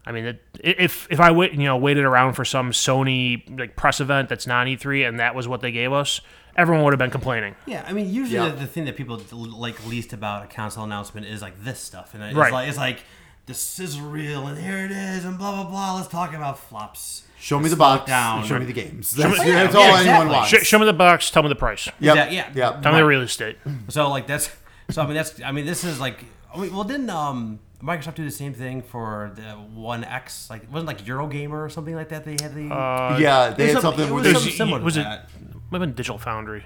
I mean, it, if if I wait you know waited around for some Sony like press event that's not E3 and that was what they gave us, everyone would have been complaining. Yeah, I mean, usually Yeah. the, the thing that people like least about a console announcement is like this stuff, and it's Right. like it's like the sizzle reel, and here it is, and blah blah blah. Let's talk about flops. show me the box. down. show me the games. That's, me- that's yeah, all yeah, anyone exactly. wants. Sh- show me the box. Tell me the price. Yep. Yeah, yeah. Yep. Tell me the real estate. So like that's so I mean that's I mean this is like I mean, well didn't um Microsoft do the same thing for the One X like it wasn't like Eurogamer or something like that they had the Uh, yeah, they it had something- something. it was the- something similar to was it- that. Might have been Digital Foundry.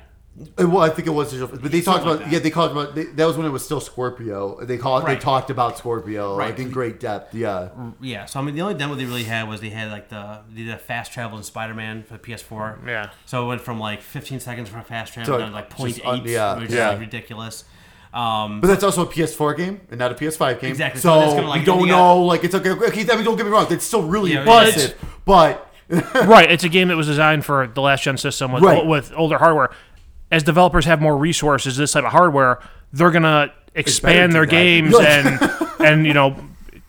Well, I think it was, digital- but they talked Something about like yeah, they talked about they, that was when it was still Scorpio. They called Right. they talked about Scorpio Right. like in great depth. Yeah, Yeah, so I mean the only demo they really had was they had like the they did a fast travel in Spider Man for the PS4. Yeah. So it went from like 15 seconds for a fast travel So, down to like just 0.8, un- yeah, which yeah. is like ridiculous. Um, but that's also a PS4 game and not a PS5 game. Exactly, so So, that's gonna, like, we don't you got- know. Like it's okay. okay I mean, don't get me wrong. It's still really Yeah, But- impressive. But right, it's a game that was designed for the last gen system with Right. with older hardware. As developers have more resources, this type of hardware, they're gonna expand do their games Right. and and you know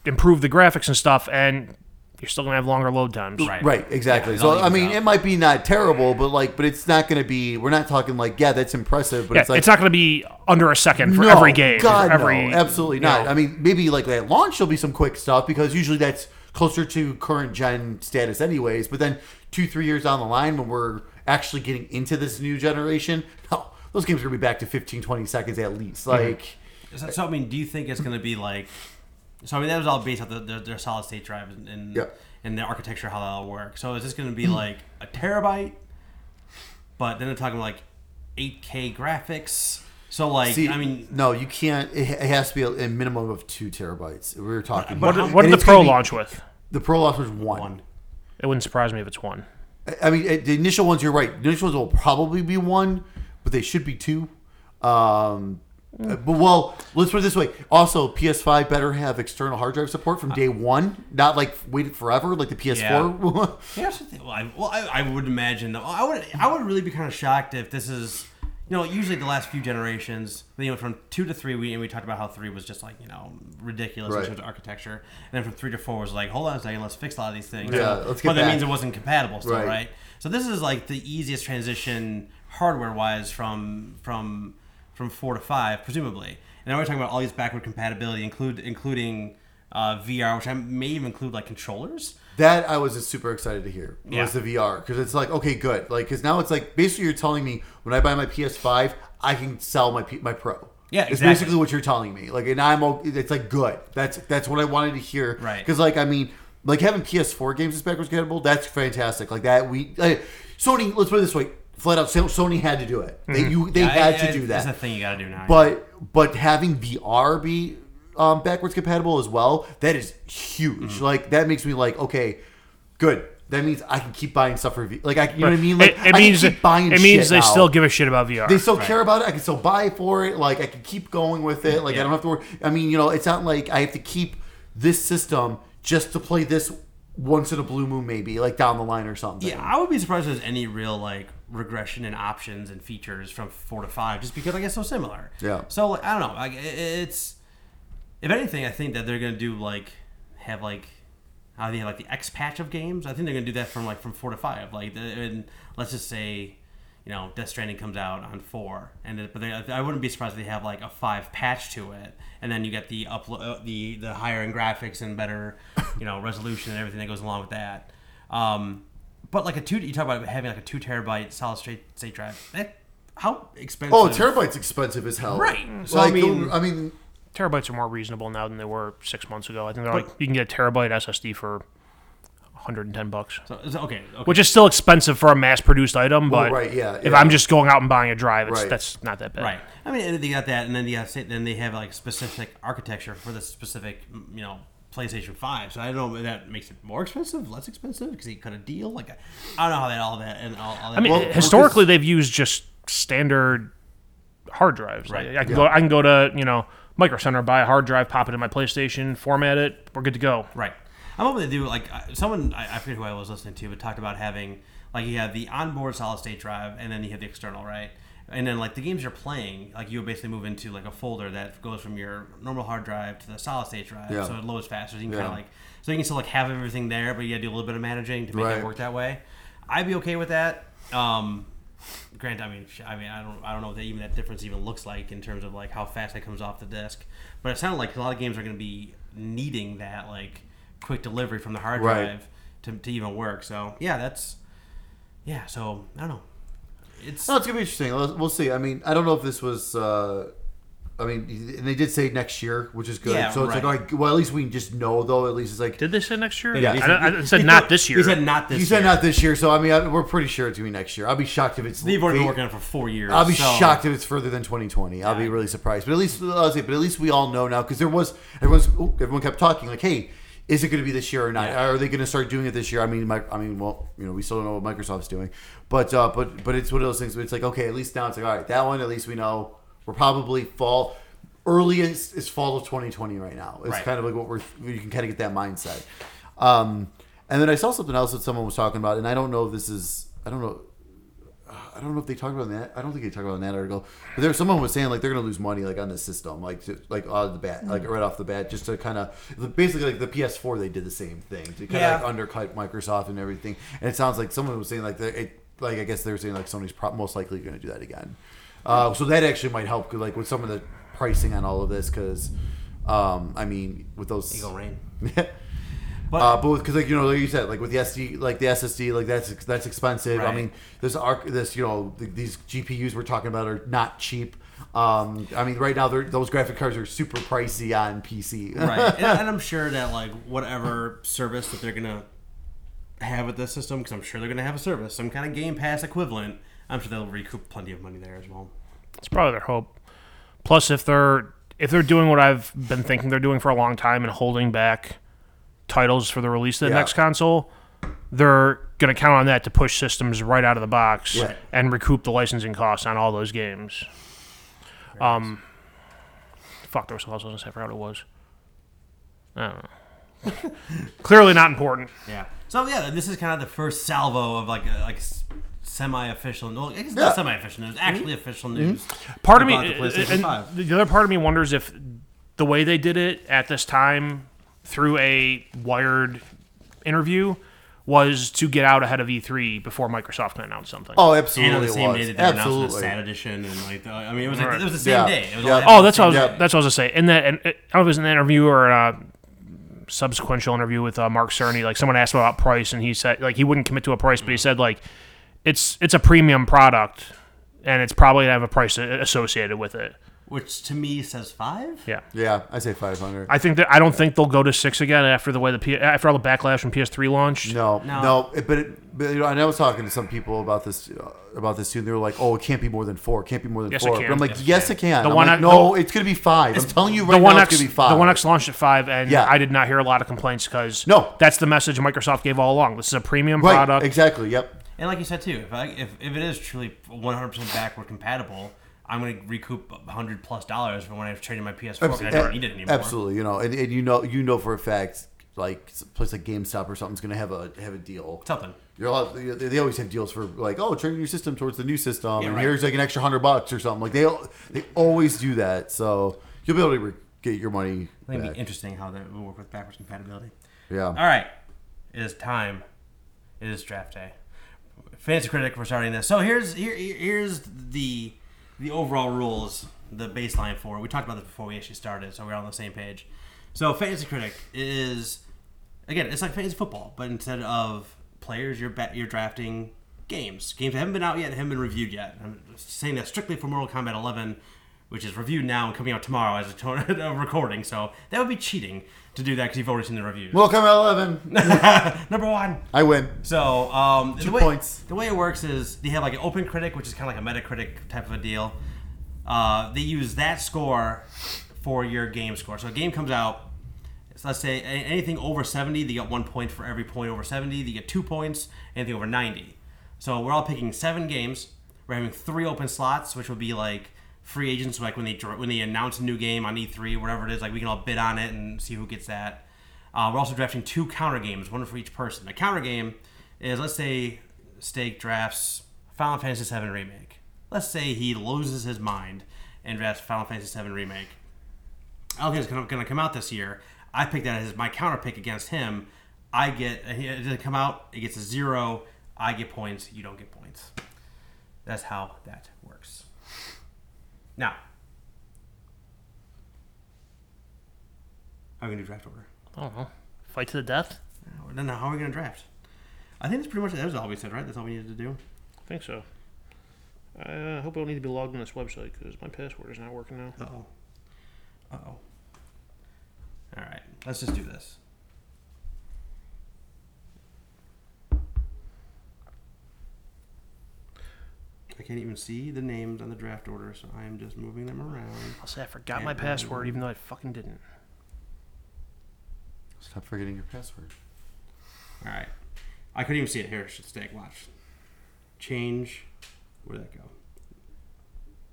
improve the graphics and stuff, and you're still gonna have longer load times. Right. right, exactly. Yeah, so I mean, evens it might be not terrible, but like, but it's not going to be. We're not talking like, yeah, that's impressive, but Yeah, it's like it's not gonna be under a second for No, every game. God, for every, no, absolutely you not. know. I mean, maybe like at launch there'll be some quick stuff because usually that's closer to current gen status, anyways. But then two, three years down the line, when we're actually getting into this new generation, no, those games are gonna be back to 15, 20 seconds at least. Mm-hmm. Like, so, so I mean, do you think it's going to be like? So I mean, that was all based on the, their, their solid state drive and and, Yep. and the architecture how that'll work. So is this going to be like a terabyte? But then they're talking like 8K graphics. So like, See, I mean, no, you can't. It, it has to be a, a minimum of two terabytes. We were talking. But What, about. how- what did the Pro be- launch with? The Pro launch was one. one. It wouldn't surprise me if it's one. I mean, the initial ones. You're right. The initial ones will probably be one, but they should be two. Um, uh, but well, let's put it this way. Also, PS5 better have external hard drive support from day one, not like wait forever like the PS4. Here's the thing. Well, I, well, I, I would imagine though. I would I would really be kind of shocked if this is. You know, usually the last few generations, you know, from two to three, we and we talked about how three was just like you know ridiculous Right. in terms of architecture, and then from three to four was like, hold on a second, let's fix a lot of these things. Yeah, So- let's get But that back. means it wasn't compatible still, Right. right? So this is like the easiest transition hardware wise from from from four to five, presumably. And now we're talking about all these backward compatibility, include including uh, VR, which I may even include like controllers. That I was just super excited to hear Yeah. was the VR because it's like okay, good. Like because now it's like basically you're telling me when I buy my PS5, I can sell my P- my Pro. Yeah, it's basically what you're telling me. Like, and I'm it's like good. That's that's what I wanted to hear. Right. Because like I mean, like having PS4 games is backwards compatible. That's fantastic. Like that we like, Sony. Let's put it this way: flat out, Sony had to do it. They mm-hmm. you they Yeah, had I- to do that. That's the thing you got to do now. But but having VR be um, backwards compatible as well, that is huge. Mm-hmm. Like that makes me like, okay, good. That means I can keep buying stuff for V- like I, you know what I mean. Like it, it I means can keep buying. it means shit they now. still give a shit about VR. They still care about it. I can still buy for it. Like I can keep going with it. Like I don't have to worry. I mean, you know, it's not like I have to keep this system just to play this once in a blue moon, maybe like down the line or something. yeah, I would be surprised if there's any real like regression in options and features from four to five, just because I guess so similar. Yeah. So like, I don't know. Like it's if anything, I think that they're gonna do like have like how they have like the X patch of games. I think they're gonna do that from like from four to five. Like the- and let's just say. You know, Death Stranding comes out on four, and it, but they, I wouldn't be surprised if they have like a five patch to it, and then you get the upload, uh, the the higher end graphics and better, you know, resolution and everything that goes along with that. Um, but like a two, you talk about having like a two terabyte solid state state drive. That, how expensive? Oh, a terabyte's expensive as hell. Right. So, Like, I mean- I mean, Terabytes are more reasonable now than they were six months ago. I think they're like you can get a terabyte SSD for 110 bucks, So, so- okay, okay. which is still expensive for a mass-produced item. Well, But right, yeah, if. I'm just going out and buying a drive, it's, Right. that's not that bad. Right. I mean, and they got that, and then they have then they have like specific architecture for the specific, you know, PlayStation Five. So I don't know if that makes it more expensive, less expensive because he cut a deal. Like I don't know how that all that and all, all that. I mean, Well, historically, they've used just standard hard drives. Like, Right. I can Yeah. go. I can go to you know Micro Center, buy a hard drive, pop it in my PlayStation, format it. We're good to go. Right. I'm hoping to do like uh, someone I, I forget who I was listening to, but talked about having like you have the onboard solid state drive and then you have the external, right? And then like the games you're playing, like you basically move into like a folder that goes from your normal hard drive to the solid state drive, Yeah. so it loads faster. So you can Yeah. kind of like so you can still like have everything there, but you got to do a little bit of managing to make Right. it work that way. I'd be okay with that. Um, Grant, I mean, I mean, I don't, I don't know what that, even that difference even looks like in terms of like how fast that comes off the disk. But it sounded like a lot of games are going to be needing that like quick delivery from the hard Right. drive to, to even work. So yeah, that's yeah. So I don't know. It's No, it's gonna be interesting. We'll, we'll see. I mean, I don't know if this was. Uh, I mean, and they did say next year, which is good. Yeah, so it's like, right. all right, well, at least we can just know, though. At least it's like Did they say next year? Yeah, I, I, said- I said not this year. He said not this. you said year. not this year. So I mean, I, we're pretty sure it's gonna be next year. I'll be shocked if it's. They've already been they- working on it for four years. I'll be so- shocked if it's further than 2020. I'll be really surprised. But at least I'll say, but at least we all know now because there was everyone's oh, everyone kept talking like, hey, is it going to be this year or not? Yeah. Are they going to start doing it this year? I mean, my, I mean, well, you know, we still don't know what Microsoft's doing, but uh, but but it's one of those things. Where it's like, okay, at least now it's like, all right, that one at least we know we're probably fall. Earliest is fall of 2020 right now. It's Right. kind of like what we're you can kind of get that mindset. Um, and then I saw something else that someone was talking about, and I don't know if this is I don't know I don't know if they talked about that. I don't think they talked about that article. But there, someone was saying like they're going to lose money like on this system, like to, like out of the bat, like right off the bat, just to kind of basically like the PS4 they did the same thing to kind of Yeah. like undercut Microsoft and everything. And it sounds like someone was saying like they it, like I guess they were saying like Sony's pro- most likely going to do that again. Uh, so that actually might help like with some of the pricing on all of this because um, I mean with those Eagle Rain. But uh, but because like you know like you said like with the SD like the SSD like that's that's expensive. I mean this arc this you know th- these GPUs we're talking about are not cheap. Um, I mean right now they're, those graphic cards are super pricey on PC. right and, and i'm sure that like whatever service that they're gonna have with this system because i'm sure they're gonna have a service some kind of game pass equivalent i'm sure they'll recoup plenty of money there as well It's probably their hope. Plus, if they're if they're doing what I've been thinking they're doing for a long time and holding back titles for the release of the Yeah. next console, they're going to count on that to push systems right out of the box Yeah. and recoup the licensing costs on all those games. Um, fuck, there was something else I was going to say. I forgot what it was. I don't know. Clearly not important. Yeah. So yeah, this is kind of the first salvo of like uh, like s- semi-official. No, it's Yeah. Mm-hmm. not semi-official news. Actually, official news. part of me the PlayStation and 5. the other part of me wonders if the way they did it at this time through a wired interview was to get out ahead of E3 before Microsoft can announce something. Oh, And absolutely. on the same was. day that they were announcing the absolutely. SAT edition, and like, the, I mean, it was like, Right. it was the same Yeah. day. It was Yeah. Oh, that's what I was, day. that's what I was gonna say. And that, and it, I don't know if it was an interview or a subsequential interview with uh, Mark Cerny. Like someone asked him about price, and he said like he wouldn't commit to a price, but he said like it's it's a premium product, and it's probably gonna have a price associated with it. which to me says five. Yeah. Yeah, I say 500. I think that I don't think they'll go to six again after the way the P, after all the backlash from PS3 launched. No, No. no, it- but, it, but you know, and I was talking to some people about this uh, about this too. And they were like, "Oh, it can't be more than four. It can't be more than Yes, it four. can. But I'm like, Yes, it "Yes, can. it can." The I'm one like, X- "No, it's gonna be five. I'm telling you right the now, one it's X, gonna be five. the one X launched at five, and Yeah. I did not hear a lot of complaints because No. that's the message Microsoft gave all along. This is a premium right? product. Exactly. Yep. And like you said too, if I, if, if it is truly 100% backward compatible, I'm going to recoup 100 plus dollars for when I traded my PS4 because I don't need it anymore. Absolutely. You know, and, and you know, you know for a fact, like a place like GameStop or something's gonna have a have a deal. Something. Allowed, they always have deals for like, oh, trading your system towards the new system, Yeah, and right. here's like an extra hundred bucks or something. Like they they always do that, so you'll be able to re- get your money I think it'd be interesting how that will work with backwards compatibility. Yeah. All right, it is time. It is draft day. Fantasy critic, we're starting this. So here's here here's the the overall rules, the baseline for. We talked about this before we actually started, so we're on the same page. So fantasy critic is again, it's like fantasy football, but instead of players, you're ba- you're drafting games. Games that haven't been out yet, haven't been reviewed yet. I'm saying that strictly for Mortal Kombat 11, which is reviewed now and coming out tomorrow as a to- of recording. So that would be cheating to do that because you've already seen the reviews. Welcome 11. Number one. I win. So um, the Two way, points. The way it works is they have like an open critic, which is kind of like a Metacritic type of a deal. Uh, they use that score for your game score. So a game comes out. So let's say anything over 70, they get one point for every point over 70. They get two points. Anything over 90. So we're all picking seven games. We're having three open slots, which would be like free agents, like when they when they announce a new game on E3, whatever it is. Like we can all bid on it and see who gets that. Uh, we're also drafting two counter games, one for each person. The counter game is let's say Steak drafts Final Fantasy VII Remake. Let's say he loses his mind and drafts Final Fantasy VII Remake. I don't think it's going to come out this year. I picked that as my counter pick against him. I get it doesn't come out. It gets a zero. I get points. You don't get points. That's how that. Now, how are we gonna do draft order? I don't know. Fight to the death. I don't know how are we gonna draft. I think that's pretty much that was all we said, right? That's all we needed to do. I think so. I uh, hope I don't need to be logged on this website because my password is not working now. Uh oh. Uh oh. All right, let's just do this. I can't even see the names on the draft order, so I am just moving them around. I'll say I forgot my And- password even though I fucking didn't. Stop forgetting your password. All right, I couldn't even see it. Here, should stake. Watch. Change. Where'd that go?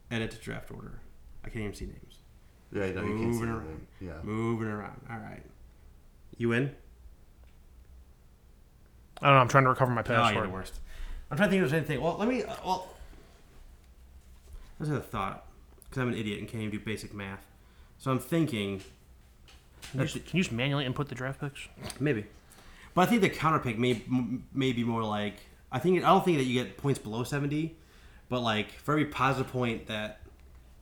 Edit to draft order. I can't even see names. Yeah, no, you can't see Moving anything. around. Yeah. Moving around. All right. You in? I don't know. I'm trying to recover my Oh, you're password. the worst. I'm trying to think of anything. Well, let me. Uh, well, I just had a thought because I'm an idiot and can't even do basic math. So I'm thinking Can you, just, can you just manually input the draft picks? maybe, but I think the counter pick may may be more like I think I don't think that you get points below 70, but like for every positive point that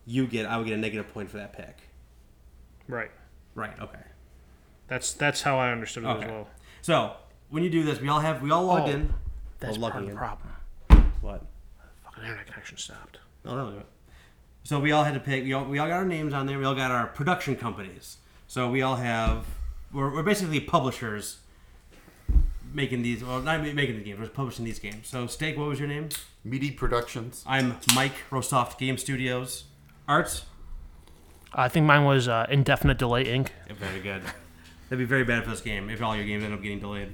you get, I would get a negative point for that pick. Right. Right. Okay. That's that's how I understood it Okay. as well. So when you do this, we all have we all logged Oh, in. That's Well, part of the in. problem. What? Fucking internet connection stopped. No, no, no. So we all had to pick. We all, we all got our names on there. We all got our production companies. So we all have. We're, we're basically publishers making these. Well, not making the games. We're publishing these games. So Steak, what was your name? Meaty Productions. I'm Mike Rosoft Game Studios. Arts. I think mine was uh, Indefinite Delay Inc. Yeah, very good. That'd be very bad for this game if all your games end up getting delayed.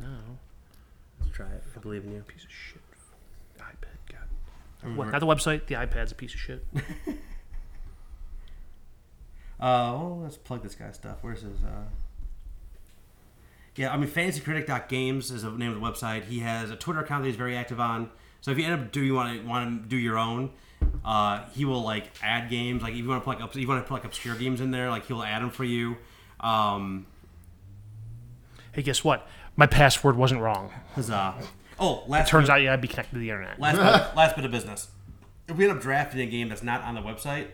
No. Let's try it. I believe in you. Piece of shit. iPad, God. What, not the website. The iPad's a piece of shit. Uh, well, let's plug this guy's stuff. Where's his? Uh... Yeah, I mean, FantasyCritic.games is the name of the website. He has a Twitter account that he's very active on. So if you end up do you want to want to do your own, uh, he will like add games. Like if you want to play like, you want to put like obscure games in there, like he'll add them for you. Um, hey, guess what? My password wasn't wrong. huzzah! Oh, last Turns bit, out, yeah, I'd be connected to the internet. last bit, last bit of business. If we end up drafting a game that's not on the website,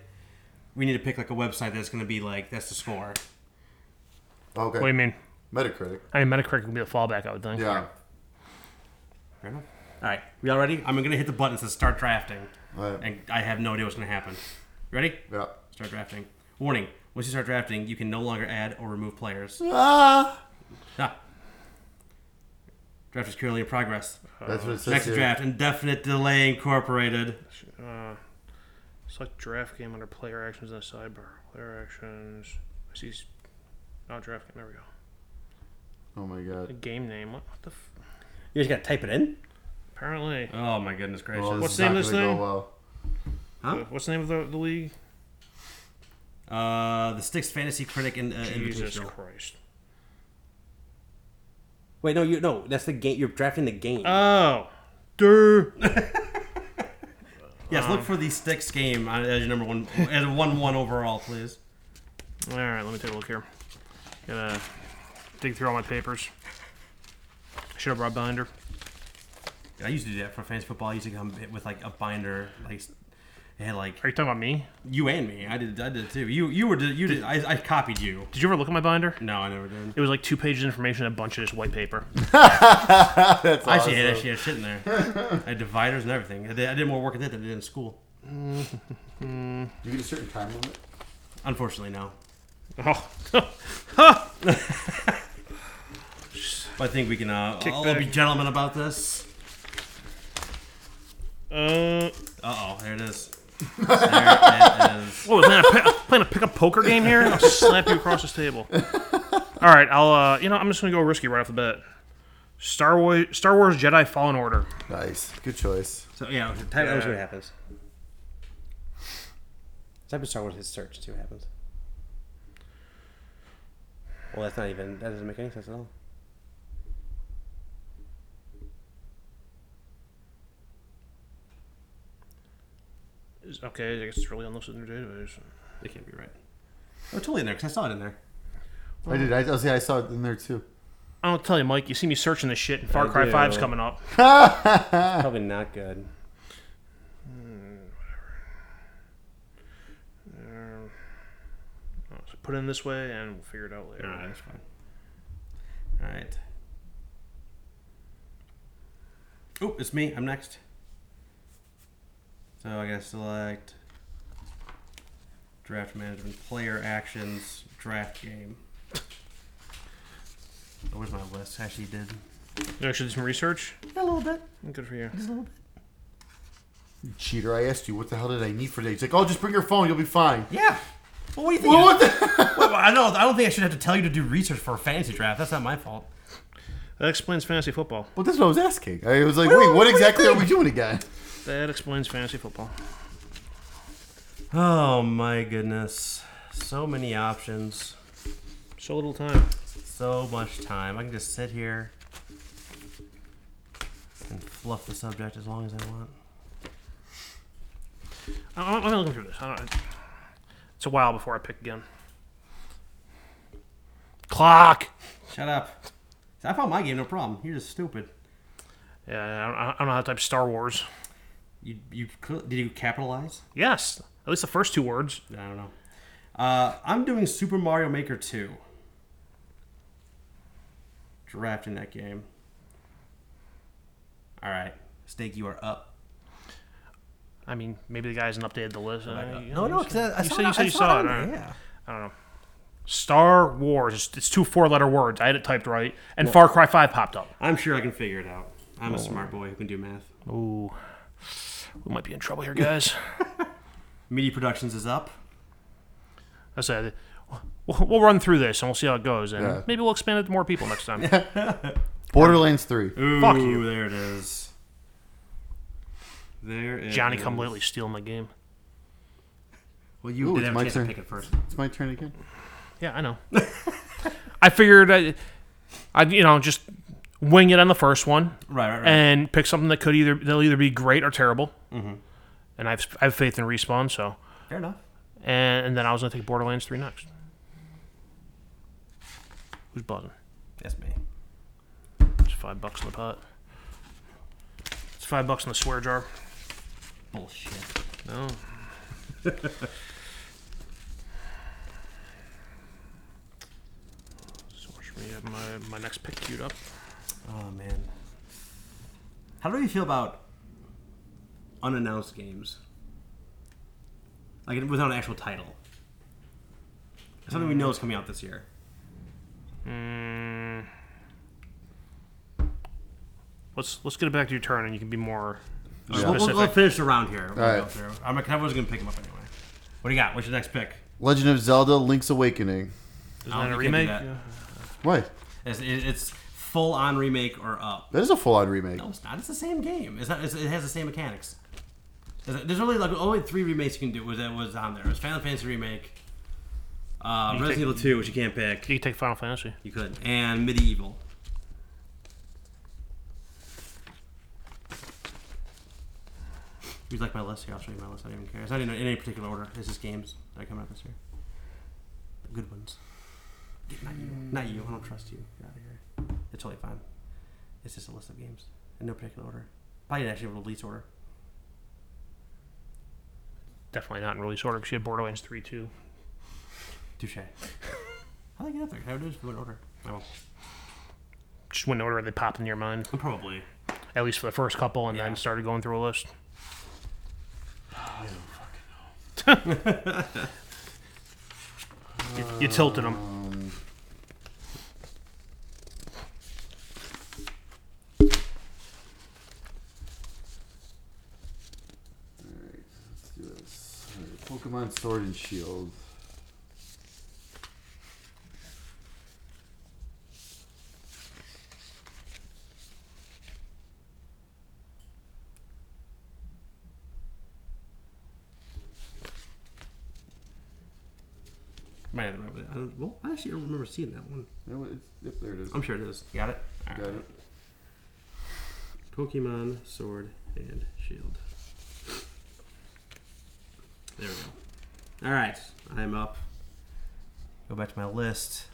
we need to pick like a website that's going to be like that's the score. Okay. What do you mean? Metacritic. I mean, Metacritic would be the fallback, I would think. Yeah. Fair enough. All right, we all ready? I'm gonna hit the button that says start drafting, All right. and I have no idea what's gonna happen. You Ready? Yeah. Start drafting. Warning: Once you start drafting, you can no longer add or remove players. Ah. Ah. Draft is currently in progress. That's what it says Next here. draft: indefinite delay incorporated. Uh, select draft game under player actions in the sidebar. Player actions. I see. s- Oh, draft game. There we go. Oh my The god. game name. What, what the? F- You just gotta type it in. Apparently. Oh my goodness gracious! Well, What's the name of this gonna thing? well. Huh? Uh, What's the name of the, the league? Uh, the Sticks Fantasy Critic and uh, Jesus Invitational. Christ. Wait, no, you no. That's the game. You're drafting the game. Oh. Duh. yes, look uh. for the Sticks game as your number one, as a one-one overall, please. All right, let me take a look here. Gotta dig through all my papers. Should have brought binder. I used to do that for fantasy football. I used to come with like a binder, like it had like Are you talking about me? you and me. I did, I did it too. You, you were, you did. I, I copied you. Did you ever look at my binder? No, I never did. It was like two pages of information, and a bunch of just white paper. That's I actually had awesome. actually had shit in there. I had dividers and everything. I did, I did more work in that than I did in school. Do you get a certain time limit? Unfortunately, no. Oh, But I think we can uh, Kick all back. be gentlemen about this. uh, Uh oh, there it is. There it is. what was that? A pi- playing a pickup poker game here? I'll slap you across this table. All right, I'll. Uh, you know, I'm just gonna go risky right off the bat. Star Wars, Star Wars Jedi Fallen Order. Nice. Good choice. So yeah, type Yeah. yeah. what happens. Type in Star Wars his search, see what happens. Well, that's not even. That doesn't make any sense at all. Is- Okay, I guess it's really unlisted in your database. It can't be right. Oh, totally in there because I saw it in there. I did. I, I was- yeah, I saw it in there too. I don't tell you, Mike. You see me searching this shit, and Far I Cry do. 5's coming up. Probably not good. Um, so put it in this way, and we'll figure it out later. All right, that's fine. All right. Oh, it's me. I'm next. So I gotta select draft management, player actions, draft game. Oh, where's my list? I actually did. You actually did some research. A little bit. Good for you. Just a little bit. You cheater. I asked you, what the hell did I need for today? He's like, oh, just bring your phone. You'll be fine. Yeah. Well, what do you think? Well, what the? Well, I don't. I don't think I should have to tell you to do research for a fantasy draft. That's not my fault. That explains fantasy football. Well, that's what I was asking. I was like, wait, what exactly are we doing again? That explains fantasy football. Oh my goodness. So many options. So little time. So much time. I can just sit here and fluff the subject as long as I want. I- I'm I'm looking through this. I don't, it's a while before I pick again. Clock. Shut up. I found my game, no problem. You're just stupid. Yeah, I don't, I don't know how to type Star Wars. You you did you capitalize? Yes, at least the first two words. I don't know. Uh, I'm doing Super Mario Maker 2. Drafting that game. All right, Steak, you are up. I mean, maybe the guy hasn't updated the list. Uh, No, no, because said- I, saw said it- you I you saw saw it. it. on all there, right. Yeah. I don't know. Star Wars. It's, it's two four-letter words. I had it typed right, and Far Cry Five popped up. I'm sure I can figure it out. I'm a smart boy who can do math. Ooh. We might be in trouble here, guys. Media Productions is up. I said, we'll, we'll run through this and we'll see how it goes, and Yeah. maybe we'll expand it to more people next time. Borderlands 3. Ooh, Fuck you. There it is. There it Johnny is. come lately stealing my game. Well, you Ooh, did it's have my a chance to turn. pick it first. It's my turn again. Yeah, I know. I figured I, I'd you know just wing it on the first one Right, right, right. and pick something that could either they'll either be great or terrible. Mm-hmm. And I've I have faith in respawn, so Fair enough. and, and then I was gonna take Borderlands three next. Who's buzzing? That's me. It's five bucks in the pot. It's five bucks in the swear jar. Bullshit. No. so me. Have my, my next pick queued up. Oh man. How do you feel about unannounced games? Like without an actual title. Something we know is coming out this year. Mm. Let's let's get it back to your turn, and you can be more We'll, specific. we'll, we'll finish the round here. We'll All go right. through. I'm, I was going to pick them up anyway. What do you got? What's your next pick? Legend of Zelda Link's Awakening. Isn't that a you can't do remake? that. Yeah. What? It's, it- it's full on remake or up. That is a full on remake. No, it's not. It's the same game. It's not. It's, it has the same mechanics. There's there's only like only three remakes you can do. Was that was on there? It was Final Fantasy remake, uh, Resident take- Evil 2, which you can't pick. You can take Final Fantasy. You could, and MediEvil. You'd you like my list here? I'll show you my list. I don't even care. It's not in, in any particular order. It's just games that are coming out this year. The good ones. Not you. Not you. I don't trust you. Get out of here. It's totally fine. It's just a list of games in no particular order. Probably actually a release order. Definitely not in release order because you had Borderlands 3 too. Touche. How do I get up there? Can I do this in order? Oh, I will. Just went in order they popped in your mind, oh, Probably. at least for the first couple, and Yeah. then started going through a list. Oh, you, you tilted them. Uh, Um, Alright, let's do this. Alright, Pokemon Sword and Shield. Might have remember that. I don't, well, I actually don't remember seeing that one. No, it's, yep, there it is. I'm sure it is. Got it? All Got it. Pokemon Sword and Shield. There we go. All right, I'm up. Go back to my list.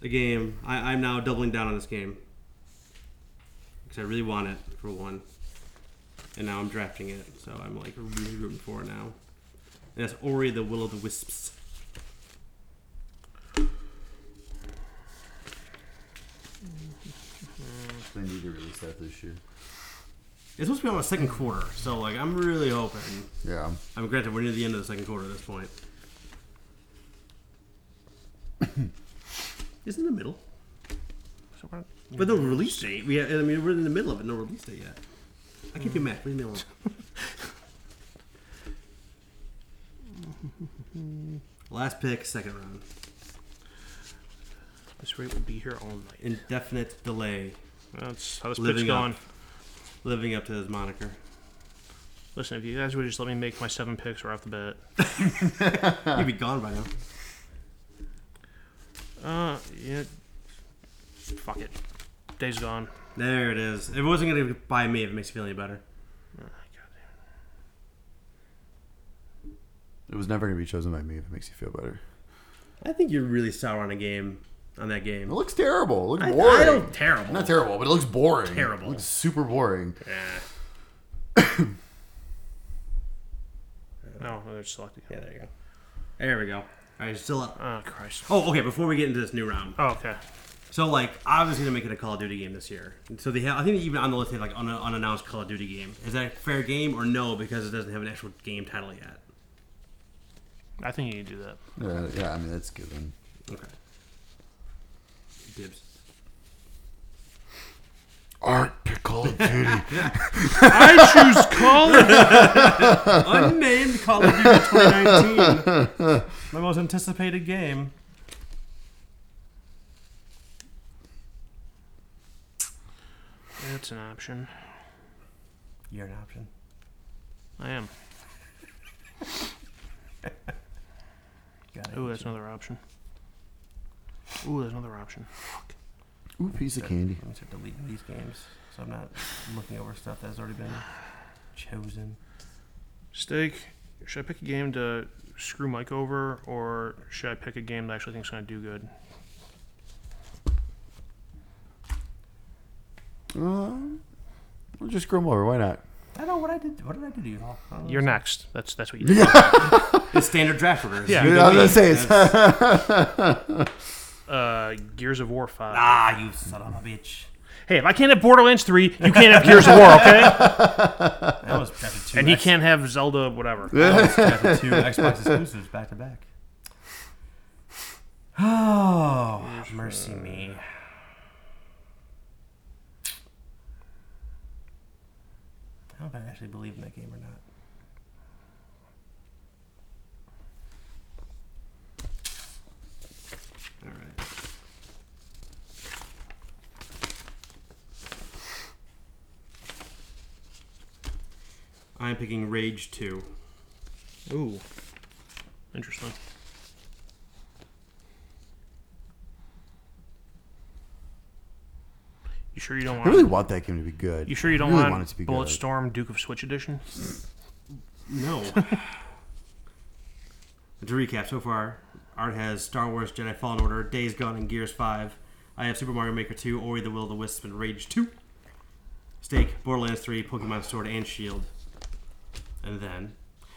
The game. I, I'm now doubling down on this game because I really want it for one, and now I'm drafting it, so I'm like really rooting for it now. And that's Ori the Will of the Wisps. They need to release that this year. It's supposed to be on the second quarter, so like I'm really hoping. Yeah. I'm granted we're near the end of the second quarter at this point. It's in the middle, So we're- but no release date. We, have, I mean, we're in the middle of it. No release date yet. I keep you mad. Leave me alone. Last pick, second round. This rate will be here all night. Indefinite delay. That's how this Living pick's up. Going. Living up to his moniker. Listen, if you guys would just let me make my seven picks right off the bat. You'd be gone by now. Uh, yeah. Fuck it. Days Gone. There it is. If It wasn't gonna be by me if it makes you feel any better. Oh, It was never going to be chosen by me if it makes you feel better. I think you're really sour on a game, on that game. It looks terrible. It looks I, boring. I don't terrible. Not terrible, but it looks boring. Terrible. It looks super boring. Yeah. No, oh, they're selected. Yeah, there you go. There we go. All right, still up. Oh, Christ. Oh, okay. Before we get into this new round, Oh, okay. so like, obviously, gonna make it a Call of Duty game this year. So they have, I think even on the list they have like un- unannounced Call of Duty game. Is that a fair game or no? Because it doesn't have an actual game title yet. I think you can do that. Yeah, yeah I mean, that's given. Okay. Dibs. Art pick Call of Duty. I choose Call of Duty. Unnamed Call of Duty 2019. My most anticipated game. That's an option. You're an option. I am. Got it. Ooh, that's another option. Ooh, there's another option. Fuck. Ooh, piece of candy. I'm just deleting these games, so I'm not looking over stuff that's already been chosen. Steak, should I pick a game to screw Mike over, or should I pick a game that I actually think is going to do good? Uh, we'll just screw 'em over. Why not? I don't know what I did. What did I do to you? I don't know. You're next. That's that's what you did. It's standard draft orders. Yeah. You Yeah, I was gonna say it's Uh, Gears of War 5. Ah, you son of a bitch. Hey, if I can't have Borderlands 3, you can't have Gears of War, okay? That was chapter two. And he X- can't have Zelda, whatever. that was chapter two Xbox exclusives back to back. Oh, mercy me. I don't know if I actually believe in that game or not. All right. I'm picking Rage 2. Ooh. Interesting. You sure you don't want? I want? really want that game to be good. you sure you don't really want, want it to be good. Bulletstorm Duke of Switch edition? No. to recap, so far, Art has Star Wars Jedi Fallen Order, Days Gone, and Gears 5. I have Super Mario Maker 2, Ori the Will of the Wisp, and Rage 2. Steak, Borderlands 3, Pokemon Sword and Shield. And then.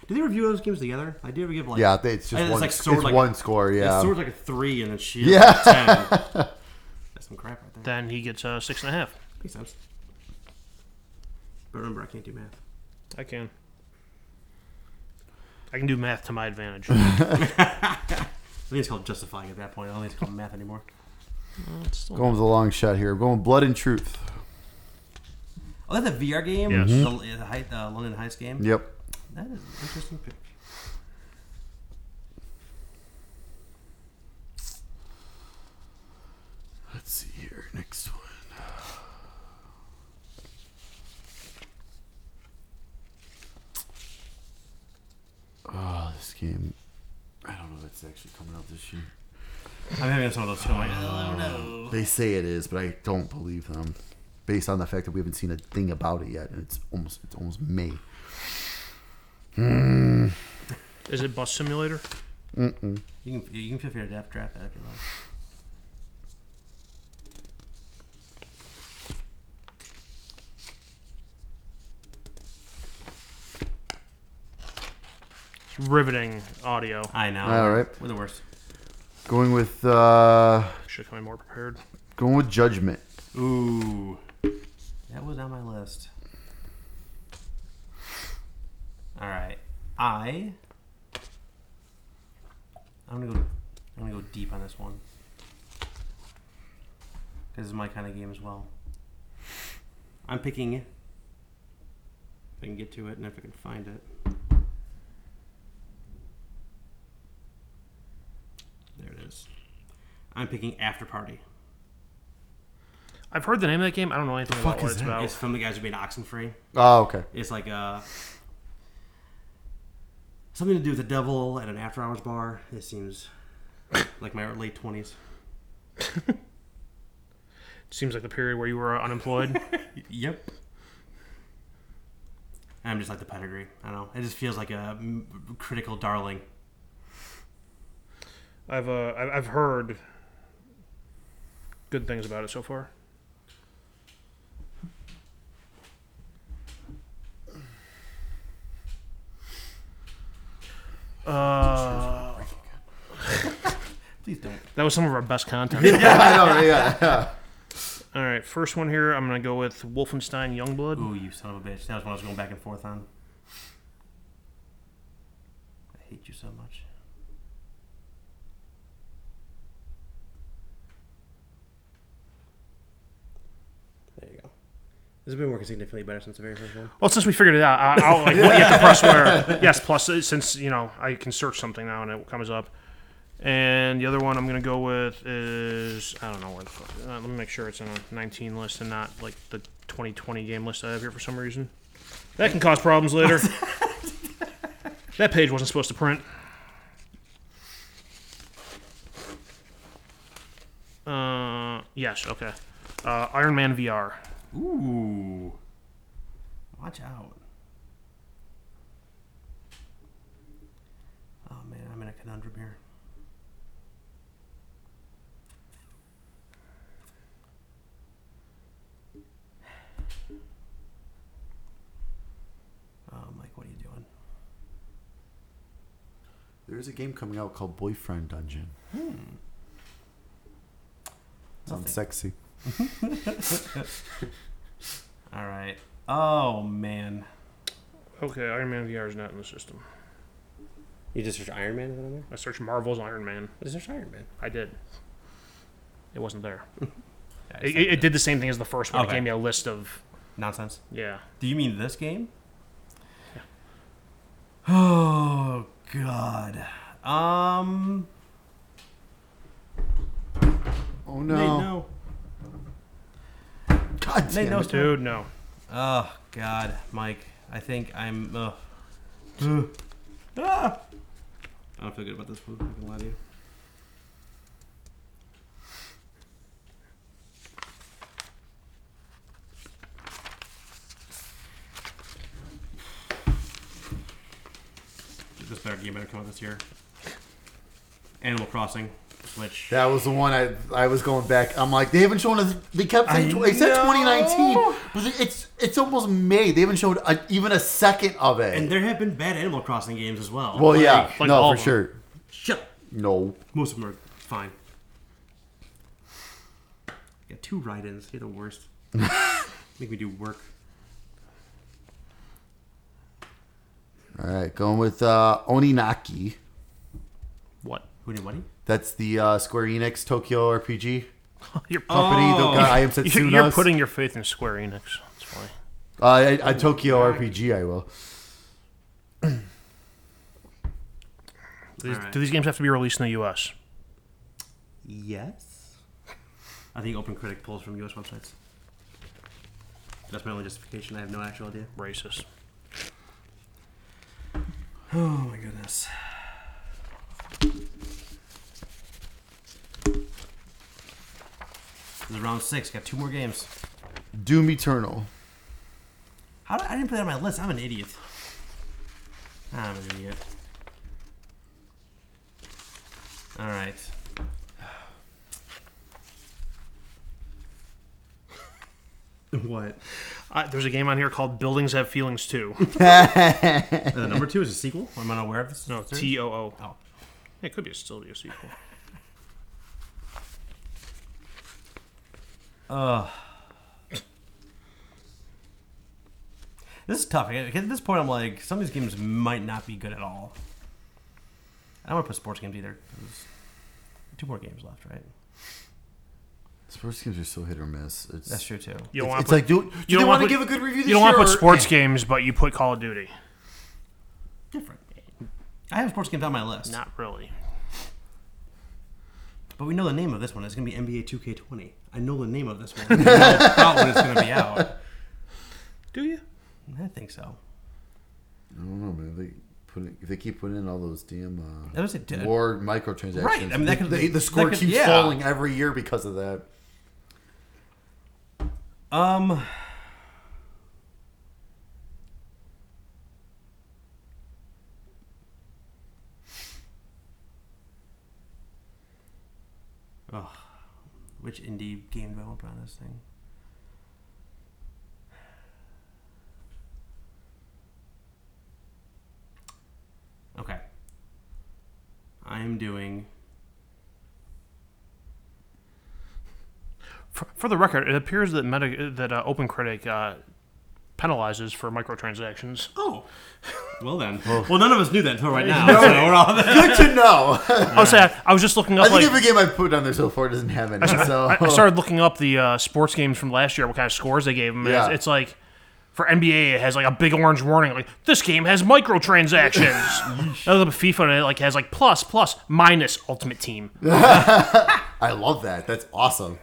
Did they review those games together? I did ever give like. Yeah, they- it's just it's one. like it's sword like one score. Yeah. Sword's like a 3 and then Shield Yeah. like a 10. That's some crap right there. Then he gets a six and a half. Makes sense. But remember, I can't do math. I can. I can do math to my advantage. I think it's called justifying at that point. I don't think it's called math anymore. It's still- Going with a long shot here. Going Blood and Truth. Oh, that's a VR game? Yes. The, the Hei- uh, London Heist game? Yep. That is an interesting pick. Let's see here. Next one. Oh, this game. I don't know if it's actually coming out this year. I'm having some of those too. I'm like, oh no. They say it is, but I don't believe them, based on the fact that we haven't seen a thing about it yet, and it's almost it's almost May. Is it Bus Simulator? You can you can feel free to draft, draft that if you like. It's riveting audio. I know. All right. We're the worst. Going with uh, Should have come in more prepared. going with Judgment. Ooh. That was on my list. All right. I. I'm gonna go. I'm gonna go deep on this one. This is my kind of game as well. I'm picking. If I can get to it and if I can find it. There it is. I'm picking Afterparty. I've heard the name of that game. I don't know anything about fuck what is it's that? about. It's from the guys who made Oxenfree. Oh, okay. It's like uh something to do with the devil at an after hours bar. It seems like my late twenties. Seems like the period where you were unemployed. Yep. I'm just like the pedigree. I don't know. It just feels like a critical darling. I've uh, I've heard good things about it so far. Uh, Please don't. that was some of our best content. I know. Yeah. All right, first one here. I'm gonna go with Wolfenstein Youngblood. Ooh, you son of a bitch. That was what I was going back and forth on. I hate you so much. There you go. Has been working significantly better since the very first one? Well, since we figured it out, I, I'll, like, what you have to press where. Yes, plus uh, since you know I can search something now and it comes up. And the other one I'm gonna go with is I don't know where the fuck. Uh, let me make sure it's on a 19 list and not like the 2020 game list I have here for some reason. That can cause problems later. that page wasn't supposed to print. Uh, yes, okay. Uh, Iron Man VR. Ooh. Watch out. Oh man, I'm in a conundrum here. Oh, Mike, what are you doing? There's a game coming out called Boyfriend Dungeon. Hmm. Sounds sexy. All right. Oh man. Okay, Iron Man VR is not in the system. You just search Iron Man is on there? I searched Marvel's Iron Man. Just search Iron Man. I did. It wasn't there. Yeah, It, it, it did the same thing as the first one. It gave me a list of nonsense. yeah. Do you mean this game? Yeah. Oh God. Um. Oh Nate, no! no. God Nate, damn no. it. Dude, no. Oh God, Mike. I think I'm. Uh, Ugh. ah! I don't feel good about this one. I can lie to you. This better game better come out this year. Animal Crossing, which That was the one I I was going back. I'm like, they haven't shown us. They kept saying tw- they said 2019, but it's it's almost May. They haven't showed a, even a second of it. and there have been bad Animal Crossing games as well. well, Like, yeah, like no, for sure. Shut. up. No, Most of them are fine. Got two write-ins. You're the worst. Make me do work. all right, going with uh, Oninaki. What? Who did what? That's the uh, Square Enix Tokyo RPG You're, company. Oh. The guy I am you're, Setsunas. you're putting your faith in Square Enix. That's funny. uh, a, a Tokyo RPG. I will. Do these, Alright. do these games have to be released in the U.S.? Yes. I think OpenCritic pulls from U.S. websites. That's my only justification. I have no actual idea. Racist. Oh my goodness. This is round six. Got two more games. Doom Eternal. How did, I didn't put that on my list. I'm an idiot. I'm an idiot. All right. what? Uh, there's a game on here called Buildings Have Feelings Too. Uh, number two is a sequel. Am I not aware of this? No. T O O. Oh. It could be a still be a sequel. Ugh. This is tough. At this point, I'm like, some of these games might not be good at all. I don't want to put sports games either. 'cause Two more games left, right? Sports games are so hit or miss. It's, That's true too. You don't It's, want it's to put, like, do, do you they don't want wanna give a good review this you don't want to year, put or- sports eh? games, but you put Call of Duty. Different. I have sports games on my list, Not really. But we know the name of this one. It's going to be NBA 2K20. I know the name of this one. I know about when it's going to be out. Do you? I think so. I don't know, man. They put it, if they keep putting in all those damn uh, That was it. did- war microtransactions. Right, I mean, that could- the, the score that could- keeps yeah. falling every year because of that. Um. Which indie game do I want to put on this thing? Okay. I am doing. For, for the record, it appears that Meta, that uh, OpenCritic uh, penalizes for microtransactions. Oh. Well then. Well, none of us knew that until right now. so we're all Good to know. I was saying, I was just looking up I think like every game I put on there so far doesn't have any. So I, I started looking up the uh, sports games from last year, what kind of scores they gave them. Yeah. It's, it's like for NBA, it has like a big orange warning, like this game has microtransactions. Another FIFA and it like has like plus plus minus Ultimate Team. I love that. That's awesome.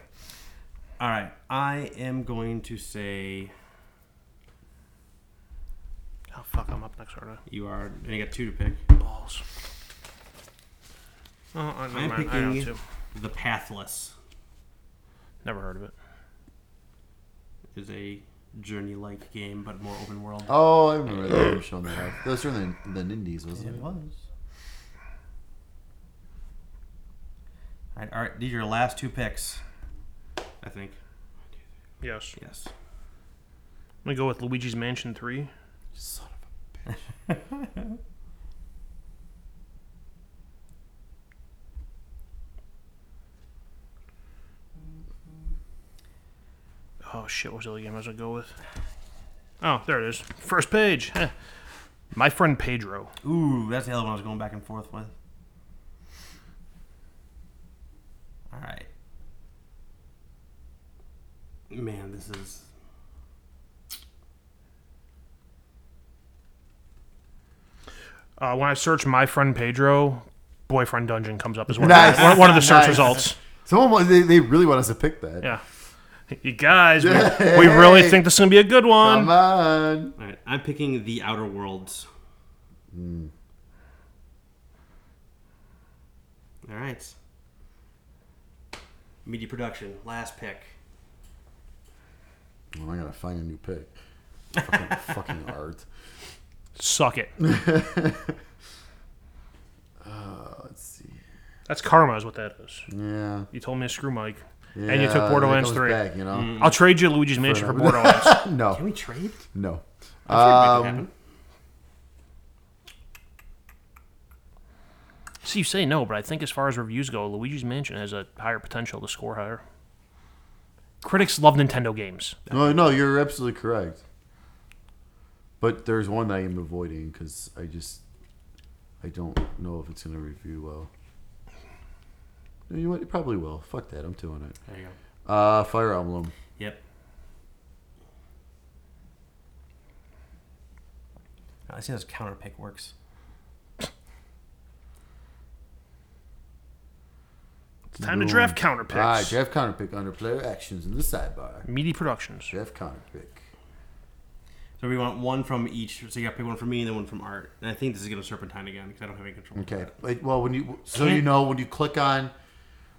All right. I am going to say Oh fuck, I'm up next, aren't you are. And you got two to pick. Balls. Oh, I, never I'm mind. I know picking too. The Pathless. Never heard of it. Is a journey-like game, but more open world. Oh, I remember that. You were showing that. off. That was during the, the Nindies, wasn't it? was. All right, all right. These are your last two picks. I think. Yes. Yes. I'm gonna go with Luigi's Mansion 3. Son of a bitch. Oh shit, what was the other game I was gonna go with? Oh, there it is. First page. My friend Pedro. Ooh, that's the other one I was going back and forth with. All right. Man, this is. Uh, when I search my friend Pedro, boyfriend dungeon comes up as one, Nice. one, one of the search Nice. results. Someone they, they really want us to pick that. Yeah. You guys, we, we really think this is gonna be a good one. Come on. All right, I'm picking The Outer Worlds. All right. Media production, last pick. Well, I gotta find a new pick. Fucking, fucking art. Suck it. Uh, let's see. That's karma, is what that is. Yeah. You told me to screw Mike, yeah and you took that Borderlands Three. Back, you know. I'll trade you Luigi's Mansion for another- Borderlands. No. Can we trade? No. I'm sure it might Um. See, you say no, but I think as far as reviews go, Luigi's Mansion has a higher potential to score higher. Critics love Nintendo games. no, no, you're absolutely correct. But there's one I am avoiding because I just I don't know if it's gonna review well. You know what? It probably will. Fuck that. I'm doing it. There you go. Uh, Fire Emblem. Yep. I see how this counter pick works. It's time to draft counter picks. All right, draft counter pick under player actions in the sidebar. Meaty Productions. Draft counter pick. So we want one from each. So you got to pick one from me and then one from Art. And I think this is going to serpentine again because I don't have any control. Okay. that. Wait, well, when you so you know when you click on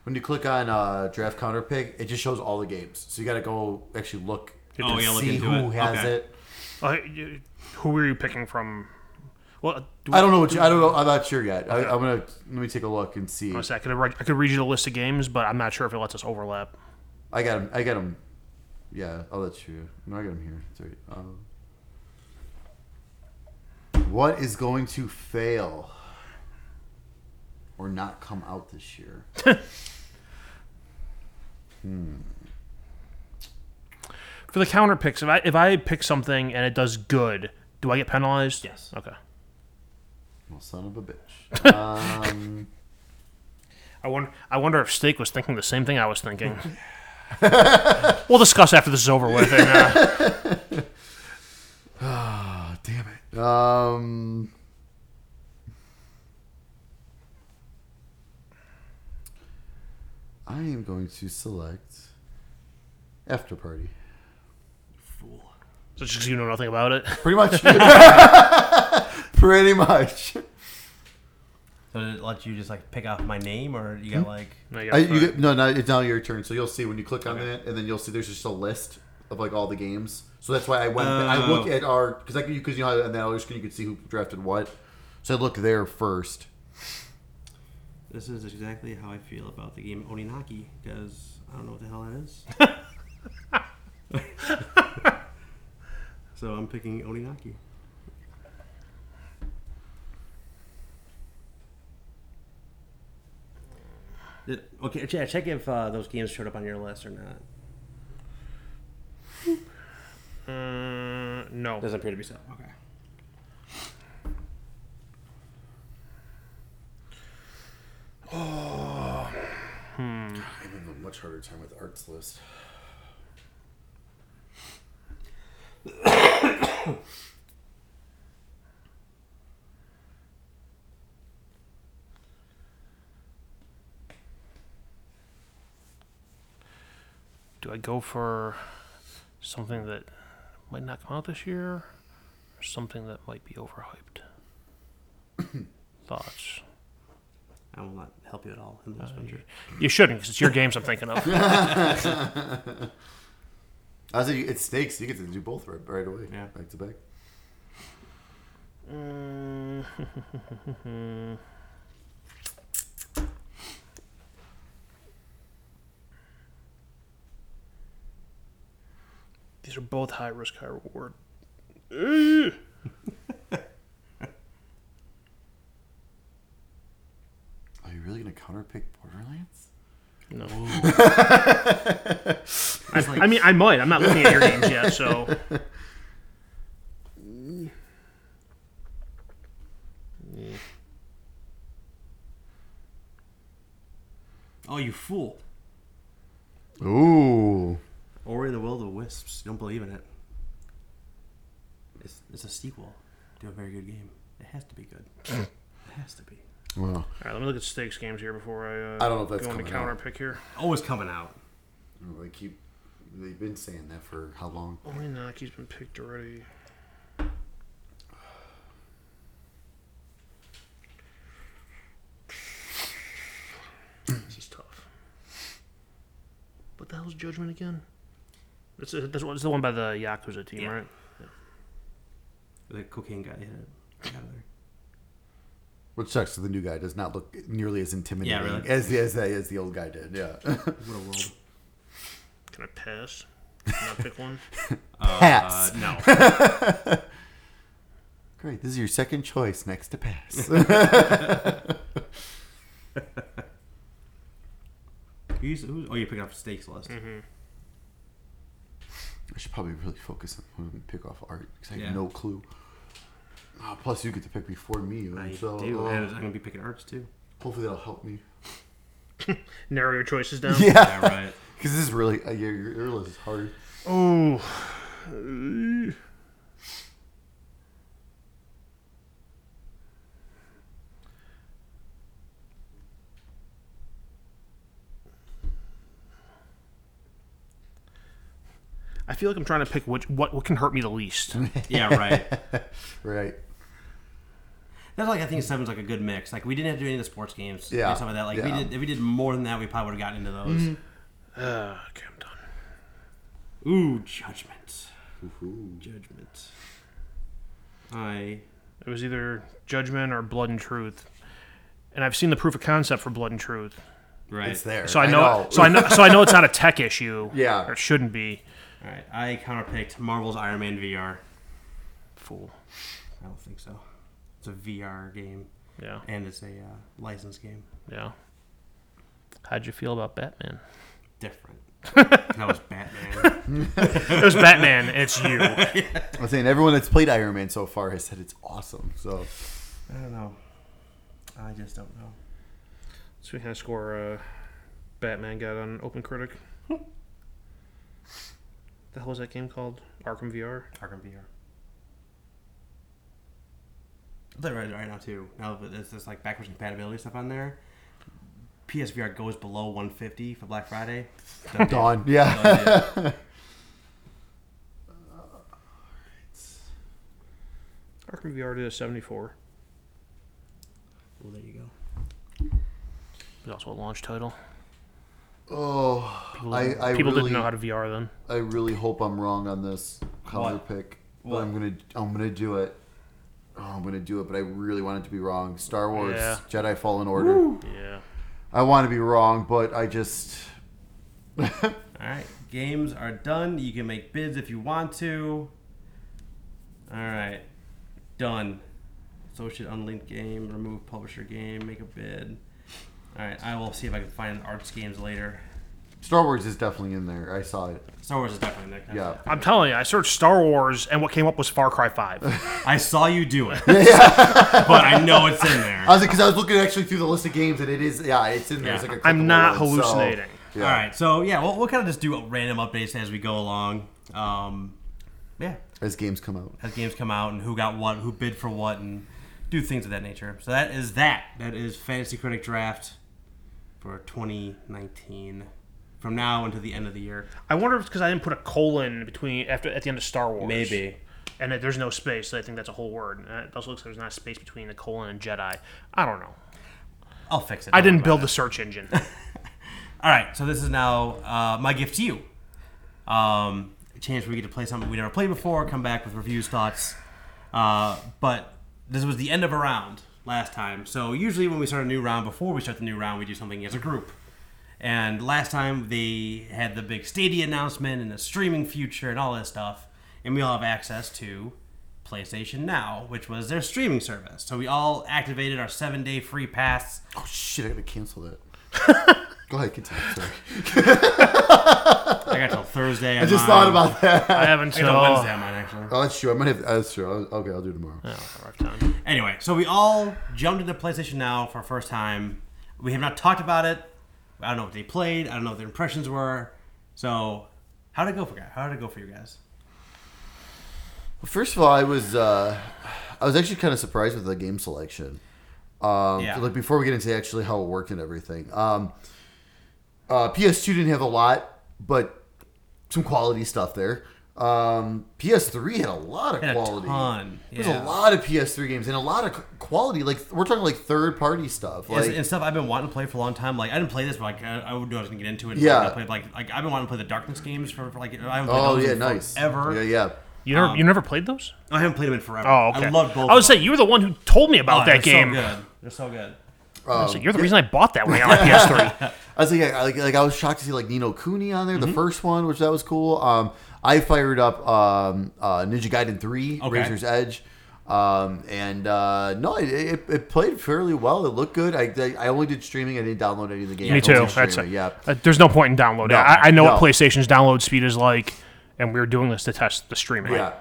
when you click on uh, draft counter pick, it just shows all the games. So you got to go actually look. Oh, yeah, look see into who it. has Okay. it. Uh, you- who are you picking from? Well, do I don't know what you, I don't know. I'm not sure yet. I, I'm gonna let me take a look and see. I was- I could, I could read you the list of games, but I'm not sure if it lets us overlap. I got him. I got him. Yeah, I'll let you. No, I got him here. Sorry. Um, what is going to fail or not come out this year? For the counter picks, if I if I pick something and it does good, do I get penalized? Yes. Okay. Well, son of a bitch. Um, I wonder. I wonder if Steak was thinking the same thing I was thinking. we'll discuss after this is over with. And, uh, damn it. Um, I am going to select Afterparty. Fool. so just 'cause you know nothing about it. Pretty much. Pretty much. So did it let you just like pick off my name, or you got like? No, you gotta you get, no, no, it's now your turn. So you'll see when you click on Okay. that, and then you'll see there's just a list of like all the games. So that's why I went. I look Oh. at our because I because you know on that other screen you could see who drafted what. So I look there first. This is exactly how I feel about the game Oninaki because I don't know what the hell that is. so I'm picking Oninaki. Okay, check, check if uh, those games showed up on your list or not. Uh, No. Doesn't appear to be so. Okay. Oh, I'm having a much harder time with arts list. Do I go for something that might not come out this year, or something that might be overhyped? Thoughts? I will not help you at all in this venture. Uh, you shouldn't, because it's your games I'm thinking of. I say it's snakes. You get to do both right, right away. Yeah. Back to back. Mm. These are both high risk, high reward. Are you really gonna counterpick Borderlands? No. It's like, I mean, I might. I'm not looking at your games yet, so. oh, you fool! Ooh. Ori and the Will of the Wisps. You don't believe in it. It's, it's a sequel to a very good game. It has to be good. it has to be. Well, All right, let me look at Steak's games here before I, uh, I don't know if that's go into coming counter out. pick here. Always coming out. they keep. They've been saying that for how long? Oninaki's been picked already. this is tough. What the hell's Judgment again? It's, it's, it's the one by the Yakuza team, Yeah. right? The cocaine guy hit it. Got there. Which sucks. The new guy does not look nearly as intimidating Yeah, really. as the as, the- as the old guy did. Yeah. What a world. Can I pass? Can I pick one? Pass. Uh, no. Great. This is your second choice next to pass. Who's, who's, oh, you're picking up Steak's list. Mm-hmm. I should probably really focus on who pick off art because I have no clue. Oh, plus, you get to pick before me, I so do. uh, And I'm going to be picking arts too. hopefully that'll help me. Narrow your choices down. Yeah, Yeah, right. because this is really uh, your, your your list is hard. Oh. I feel like I'm trying to pick which what what can hurt me the least. Yeah, right. Right. That's like I think seven's like a good mix. Like we didn't have to do any of the sports games, Yeah. and stuff like that. Like we did, if we did more than that, we probably would have gotten into those. Uh, okay, I'm done. Ooh, judgment, Ooh. judgment. I It was either Judgment or Blood and Truth, and I've seen the proof of concept for Blood and Truth, right. It's there. so I know, so I know so I know it's not a tech issue. Yeah. or it shouldn't be. All right, I counterpicked Marvel's Iron Man VR. Fool. I don't think so. It's a VR game, Yeah, and it's a uh, licensed game. yeah. How'd you feel about Batman? Different. that was Batman. It was Batman. It's you. I'm saying everyone that's played Iron Man so far has said it's awesome. So I don't know. I just don't know. So we kind of score uh, Batman got on Open Critic. The hell was that game called? Arkham VR. Arkham VR. I'll tell you right, right now too. Now that there's this like backwards compatibility stuff on there, PSVR goes below 150 for Black Friday. Done deal. Yeah. Done deal. Arkham VR did a 74. well, there you go. It was also a launch title. Oh, People, I, I people really, didn't know how to VR then. I really hope I'm wrong on this color What? pick. But What? I'm gonna, I'm gonna do it. Oh, I'm gonna do it, but I really want it to be wrong. Star Wars Yeah. Jedi Fallen Order. Yeah. I want to be wrong, but I just. All right, games are done. You can make bids if you want to. All right, done. So should unlink game, remove publisher game, make a bid. All right, I will see if I can find arts games later. Star Wars is definitely in there. I saw it. Star Wars is definitely in there. Yeah. I'm telling you, I searched Star Wars, and what came up was Far Cry Five. I saw you do it, but I know it's in there. I was because I was looking actually through the list of games and it is yeah it's in there. Yeah. It's like a I'm clickable not one, so- hallucinating. yeah. All right, so yeah, we'll, we'll kind of just do random updates as we go along. Um, yeah, As games come out. as games come out and who got what, who bid for what, and do things of that nature. So that is that. That is Fantasy Critic Draft for 2019. From now until the end of the year. I wonder if it's because I didn't put a colon between after at the end of Star Wars. Maybe. And that there's no space. So I think that's a whole word. It also looks like there's not a space between the colon and Jedi. I don't know. I'll fix it. I didn't build about the search engine. All right, so this is now uh, my gift to you. Um, a chance where we get to play something we never played before, come back with reviews, thoughts. Uh, but this was the end of a round last time. So usually when we start a new round, before we start the new round, we do something as a group. And last time they had the big Stadia announcement and the streaming future and all this stuff. And we all have access to PlayStation Now, which was their streaming service. So we all activated our seven day free pass. Oh shit! I gotta cancel that. Go ahead, continue. Sorry. I got till Thursday. I just thought about that. I haven't I got until till Wednesday on mine, actually. Oh, that's true. I might have. That's true. I'll- Okay, I'll do it tomorrow. rough time. Anyway, so we all jumped into PlayStation Now for our first time. We have not talked about it. I don't know what they played. I don't know what their impressions were. So, how did it go for guys? How did it go for you guys? Well, first of all, I was uh, I was actually kind of surprised with the game selection. Um, Yeah. Like before we get into actually how it worked and everything. Um, uh, PS2 didn't have a lot, but some quality stuff there. Um, PS3 had a lot of Had a quality. ton, There's a lot of PS3 games and a lot of quality. Like we're talking like third party stuff. Like and stuff I've been wanting to play for a long time. Like I didn't play this, but like I, I would know I was gonna get into it. Yeah. I played, like like I've been wanting to play the Darkness games for, for like I haven't played oh those yeah, nice. ever. Yeah, yeah. You never, Um, you never played those? I haven't played them in forever. Oh, okay. I love both. I was of them. saying you were the one who told me about Oh, that they're game. So good. They're so good. I was like, you're the reason I bought that when I got my PS3. I was like, I- like, like I was shocked to see like Ni no Kuni on there, Mm-hmm. the first one, which that was cool. Um, I fired up um, uh, Ninja Gaiden Three, Okay. Razor's Edge, um, and uh, no, it, it, it played fairly well. It looked good. I, I I only did streaming. I didn't download any of the games. Me I too. only That's streaming, yeah. uh, there's no point in downloading. No, I, I know what. PlayStation's download speed is like, and we were doing this to test the streaming. Yeah.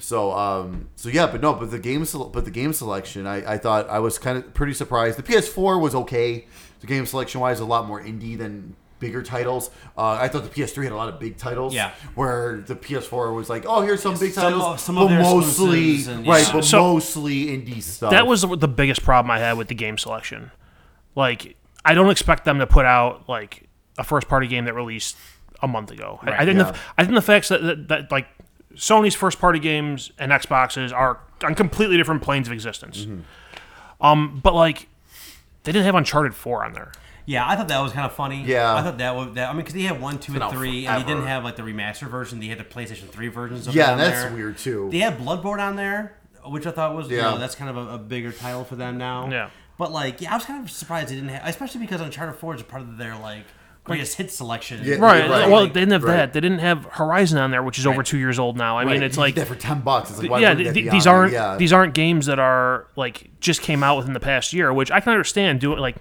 So um so yeah, but no, but the game but the game selection, I, I thought I was kind of pretty surprised. The PS4 was okay. The game selection wise, a lot more indie than bigger titles. Uh, I thought the PS3 had a lot of big titles. Yeah. Where the PS4 was like, oh, here's some big Some titles, of- some but of mostly exclusives and- right, yeah. but So- mostly indie stuff. That was the, the biggest problem I had with the game selection. Like, I don't expect them to put out like a first party game that released a month ago. I- I, think yeah. the, I think the facts that, that, that like Sony's first party games and Xboxes are on completely different planes of existence. Mm-hmm. Um, but like, they didn't have Uncharted Four on there. Yeah, I thought that was kind of funny. Yeah. I thought that was that. I mean, because they had one, two, and out three, and they didn't forever. have like the remaster version. They had the PlayStation Three versions. Of yeah, it on that's there. weird too. They had Bloodborne on there, which I thought was, you Yeah. know, that's kind of a, a bigger title for them now. Yeah. But like, yeah, I was kind of surprised they didn't have, especially because Uncharted Four is a part of their like greatest hit selection. Yeah, Right. Right. Well, they didn't have Right. that. They didn't have Horizon on there, which is over two years old now. I mean, it's like get that for ten bucks. It's like why yeah, th- that these aren't yeah. these aren't games that are like just came out within the past year, which I can understand. Doing like,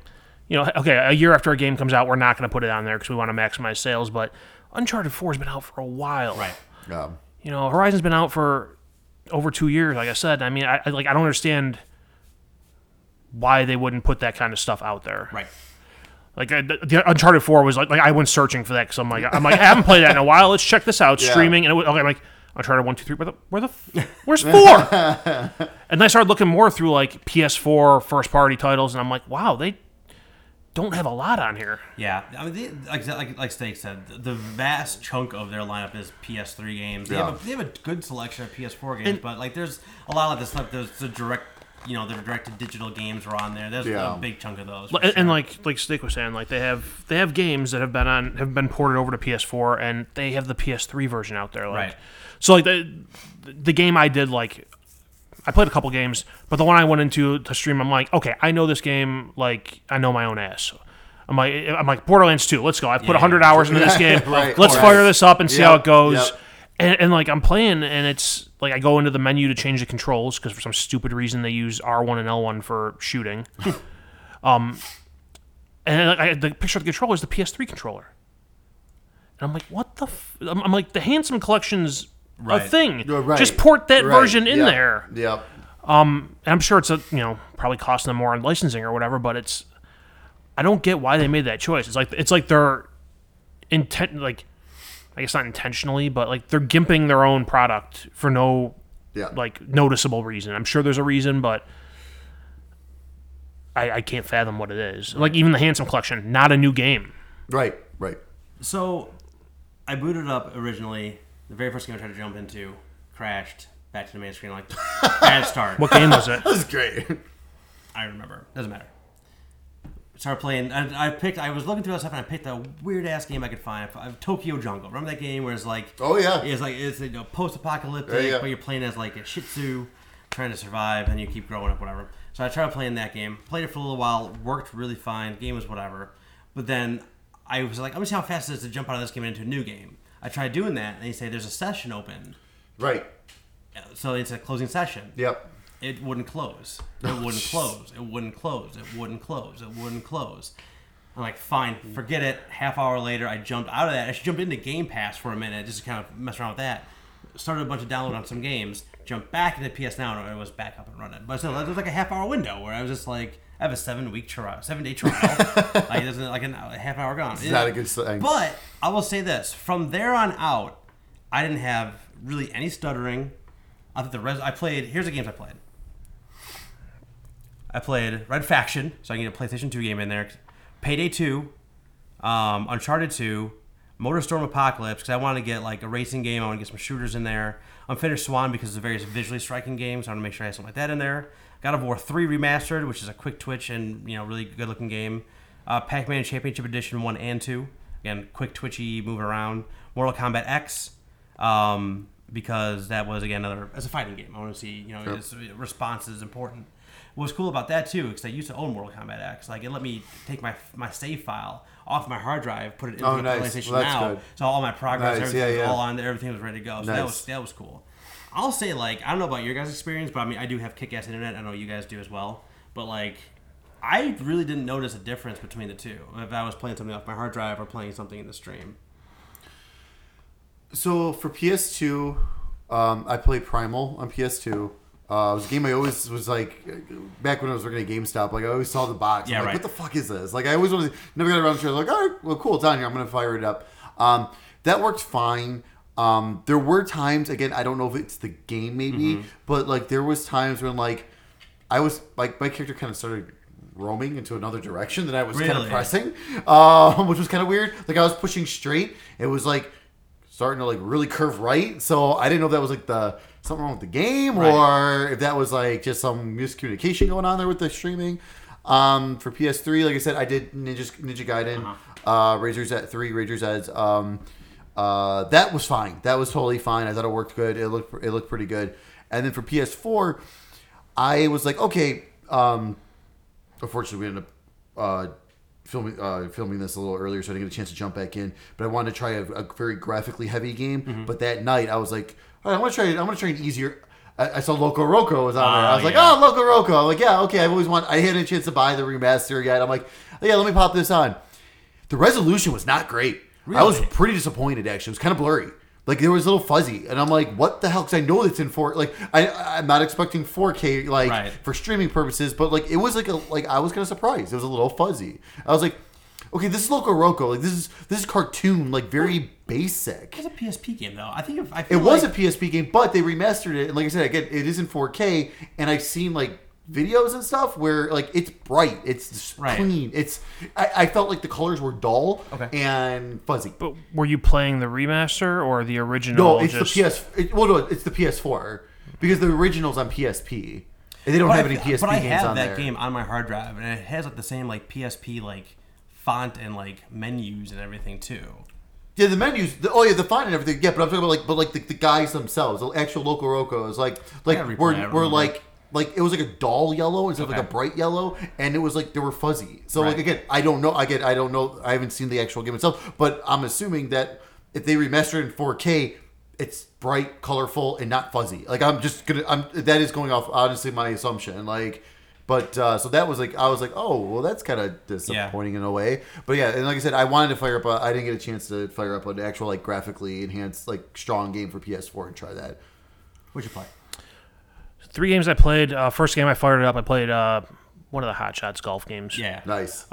you know, okay, a year after a game comes out, we're not going to put it on there because we want to maximize sales. But Uncharted Four has been out for a while, Right. Yeah. You know, Horizon's been out for over two years. Like I said, I mean, I, I like I don't understand why they wouldn't put that kind of stuff out there. Right. Like I, the, the Uncharted Four was like like I went searching for that because I'm like I'm like I haven't played that in a while. Let's check this out. Yeah. Streaming and it was, okay, I'm like Uncharted one two three. Where the where the where's four? and I started looking more through like PS4 first party titles, and I'm like, wow, they don't have a lot on here. Yeah, I mean, they, like like like Steak said, the vast chunk of their lineup is PS3 games. They, Yeah. have, a, they have a good selection of PS4 games, but like there's a lot of the stuff. There's the direct, you know, the direct to digital games are on there. There's Yeah. a big chunk of those. for And, and like like Steak was saying, like they have they have games that have been on have been ported over to PS4, and they have the PS3 version out there. Like, Right. So like the the game I did like I played a couple games, but the one I went into to stream, I'm like, okay, I know this game like I know my own ass. I'm like I'm like Borderlands 2. Let's go. I put Yeah. 100 hours into this game. Right, Let's right. fire this up and see how it goes. yep. And, and like I'm playing, and it's like I go into the menu to change the controls because for some stupid reason they use R1 and L1 for shooting. um, and like, I, the picture of the controller is the PS3 controller. And I'm like, what the? F-? I'm, I'm like, the handsome collection's Right. a thing. Right. Just port that Right. version in Yep. there. Yep. And I'm sure it's a you know probably costing them more on licensing or whatever, but it's I don't get why they made that choice. It's like it's like they're intent like I guess not intentionally, but like they're gimping their own product for no Yeah. like noticeable reason. I'm sure there's a reason, but I, I can't fathom what it is. Like even the Handsome Collection, not a new game. Right. Right. So, I booted up originally. The very first game I tried to jump into crashed. Back to the main screen, like bad start. What game was it? That was great. I remember. Doesn't matter. Started playing. I, I picked. I was looking through that stuff, and I picked a weird ass game I could find. I- uh, Tokyo Jungle. Remember that game where it's like, Oh, yeah. it's like it's you know, post-apocalyptic, Yeah, yeah. but you're playing as like a Shih Tzu, trying to survive, and you keep growing up, whatever. So I tried playing that game. Played it for a little while. Worked really fine. Game was whatever. But then I was like, I'm gonna see how fast it is to jump out of this game into a new game. I tried doing that, and they say there's a session open. Right. So it's a closing session Yep. It wouldn't close. It oh, wouldn't close. It wouldn't close. It wouldn't close. It wouldn't close. I'm like, fine, forget it. Half hour later, I jumped out of that. I should jump into Game Pass for a minute, just to kind of mess around with that. Started a bunch of download on some games. Jumped back into PS Now, and it was back up and running. But still, there was like a half hour window where I was just like, I have a seven week trial, seven day trial. like, there's like an, a half hour gone. It's not a good thing. But I will say this: from there on out, I didn't have really any stuttering. I thought the res- I played. Here's the games I played. I played Red Faction, so I can get a PlayStation 2 game in there. Payday 2, um, Uncharted 2, Motorstorm Apocalypse, because I wanted to get like a racing game. I want to get some shooters in there. Unfinished Swan because it's a very visually striking game, so I want to make sure I have something like that in there. God of War 3 Remastered, which is a quick twitch and you know really good looking game. Uh, Pac-Man Championship Edition 1 and 2. Again, quick twitchy, moving around. Mortal Kombat X, um, because that was again another as a fighting game. I want to see you know its response is important. What was cool about that too, because I used to own Mortal Kombat X. Like it let me take my my save file off my hard drive, put it into Oh, the nice. PlayStation Well, now, good. so all my progress, Nice. everything Yeah, was yeah. all on there, everything was ready to go. So that was that was cool. I'll say like I don't know about your guys' experience, but I mean I do have kick-ass internet. I know you guys do as well. But like I really didn't notice a difference between the two. If I was playing something off my hard drive or playing something in the stream. So for PS2, um, I played Primal on PS2. Uh, it was a game I always was like back when I was working at GameStop. Like I always saw the box. I'm Yeah, like, right. What the fuck is this? Like I always wanted, never got around to it. Like, all right, well, cool, it's on here. I'm gonna fire it up. Um, that worked fine. Um, there were times again. I don't know if it's the game maybe, Mm-hmm. but like there was times when like I was like my character kind of started roaming into another direction that I was kind of pressing, um, which was kind of weird. Like I was pushing straight. It was like starting to like really curve right. So I didn't know if that was like the something wrong with the game Right. or if that was like just some miscommunication going on there with the streaming. Um, for PS3, like I said, I did Ninja Ninja Gaiden, Uh-huh. uh, Razor's at three, Razor's Edge. Um, uh, that was fine. That was totally fine. I thought it worked good. It looked it looked pretty good. And then for PS4, I was like, okay. Um, unfortunately, we ended up uh, filming uh, filming this a little earlier, so I didn't get a chance to jump back in. But I wanted to try a, a very graphically heavy game. Mm-hmm. But that night, I was like, right, I'm gonna try. I'm gonna try an easier. I, I saw Loco Roco was on there. Ah, I Oh, was like, yeah. oh, Loco Roco. I'm like, yeah, okay. I've always want. I hadn't had a chance to buy the remaster yet. I'm like, oh, yeah, let me pop this on. The resolution was not great. I was pretty disappointed. Actually, it was kind of blurry. Like there was a little fuzzy, and I'm like, "What the hell?" Because I know it's in four. Like I, I'm not expecting 4K like Right. for streaming purposes, but like it was like a like I was kind of surprised. It was a little fuzzy. I was like, "Okay, this is Loco Roco. Like this is this is cartoon. Like very basic." It's a PSP game though. I think if I It feel was like, a PSP game, but they remastered it, and like I said, again, it is in 4K, and I've seen like videos and stuff where like it's bright, it's Right. clean, it's. I, I felt like the colors were dull Okay. and fuzzy. But were you playing the remaster or the original? No, it's just- the PS. It, well, no, it's the PS4 because the original's on PSP, and they don't But have I, any PSP but I games have on that there. game on my hard drive, and it has like the same like PSP like font and like menus and everything too. Yeah, the menus. The, oh yeah, the font and everything. Yeah, but I'm talking about like, but like the, the guys themselves, the actual Loco Rocos, like, like gotta we're we're like. Like it was like a dull yellow instead of like a bright yellow, and it was like they were fuzzy. So like again, I don't know. I get I don't know. I haven't seen the actual game itself, but I'm assuming that if they remaster it in 4K, it's bright, colorful, and not fuzzy. Like I'm just gonna. I'm that is going off honestly my assumption. Like But uh, so that was like I was like, oh well, that's kind of disappointing in a way. But yeah, and like I said, I wanted to fire up. I I didn't get a chance to fire up an actual like graphically enhanced like strong game for PS4 and try that. What'd you play? Three games I played. Uh, first game I fired it up. I played uh, one of the Hot Shots golf games. Yeah. Nice.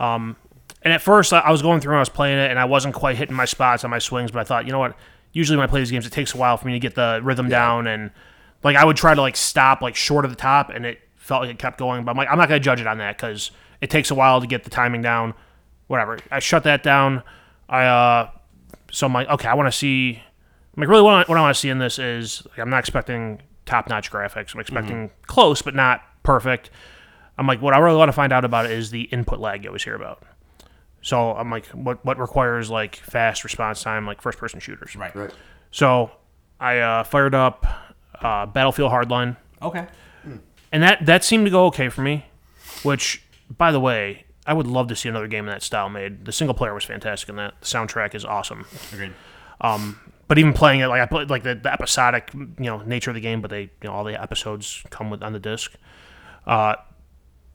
And at first, I I was going through and I was playing it, and I wasn't quite hitting my spots on my swings. But I thought, you know what? Usually when I play these games, it takes a while for me to get the rhythm down, and like I would try to like stop like short of the top, and it felt like it kept going. But I'm like, I'm not gonna judge it on that because it takes a while to get the timing down. Whatever. I shut that down. I uh, so I'm like, okay, I want to see. I'm like, really, what I, what I want to see in this is like, I'm not expecting top notch graphics. I'm expecting close, but not perfect. I'm like, what I really want to find out about it is the input lag you always hear about. So I'm like, what what requires like fast response time, like first person shooters. Right. Right. So I uh, fired up uh, Battlefield Hardline, Okay. And that that seemed to go okay for me. Which, by the way, I would love to see another game in that style made. The single player was fantastic in that. The soundtrack is awesome. Agreed. But even playing it, like I played, like the, the episodic, you know, nature of the game. But they, you know, all the episodes come with on the disc. Uh,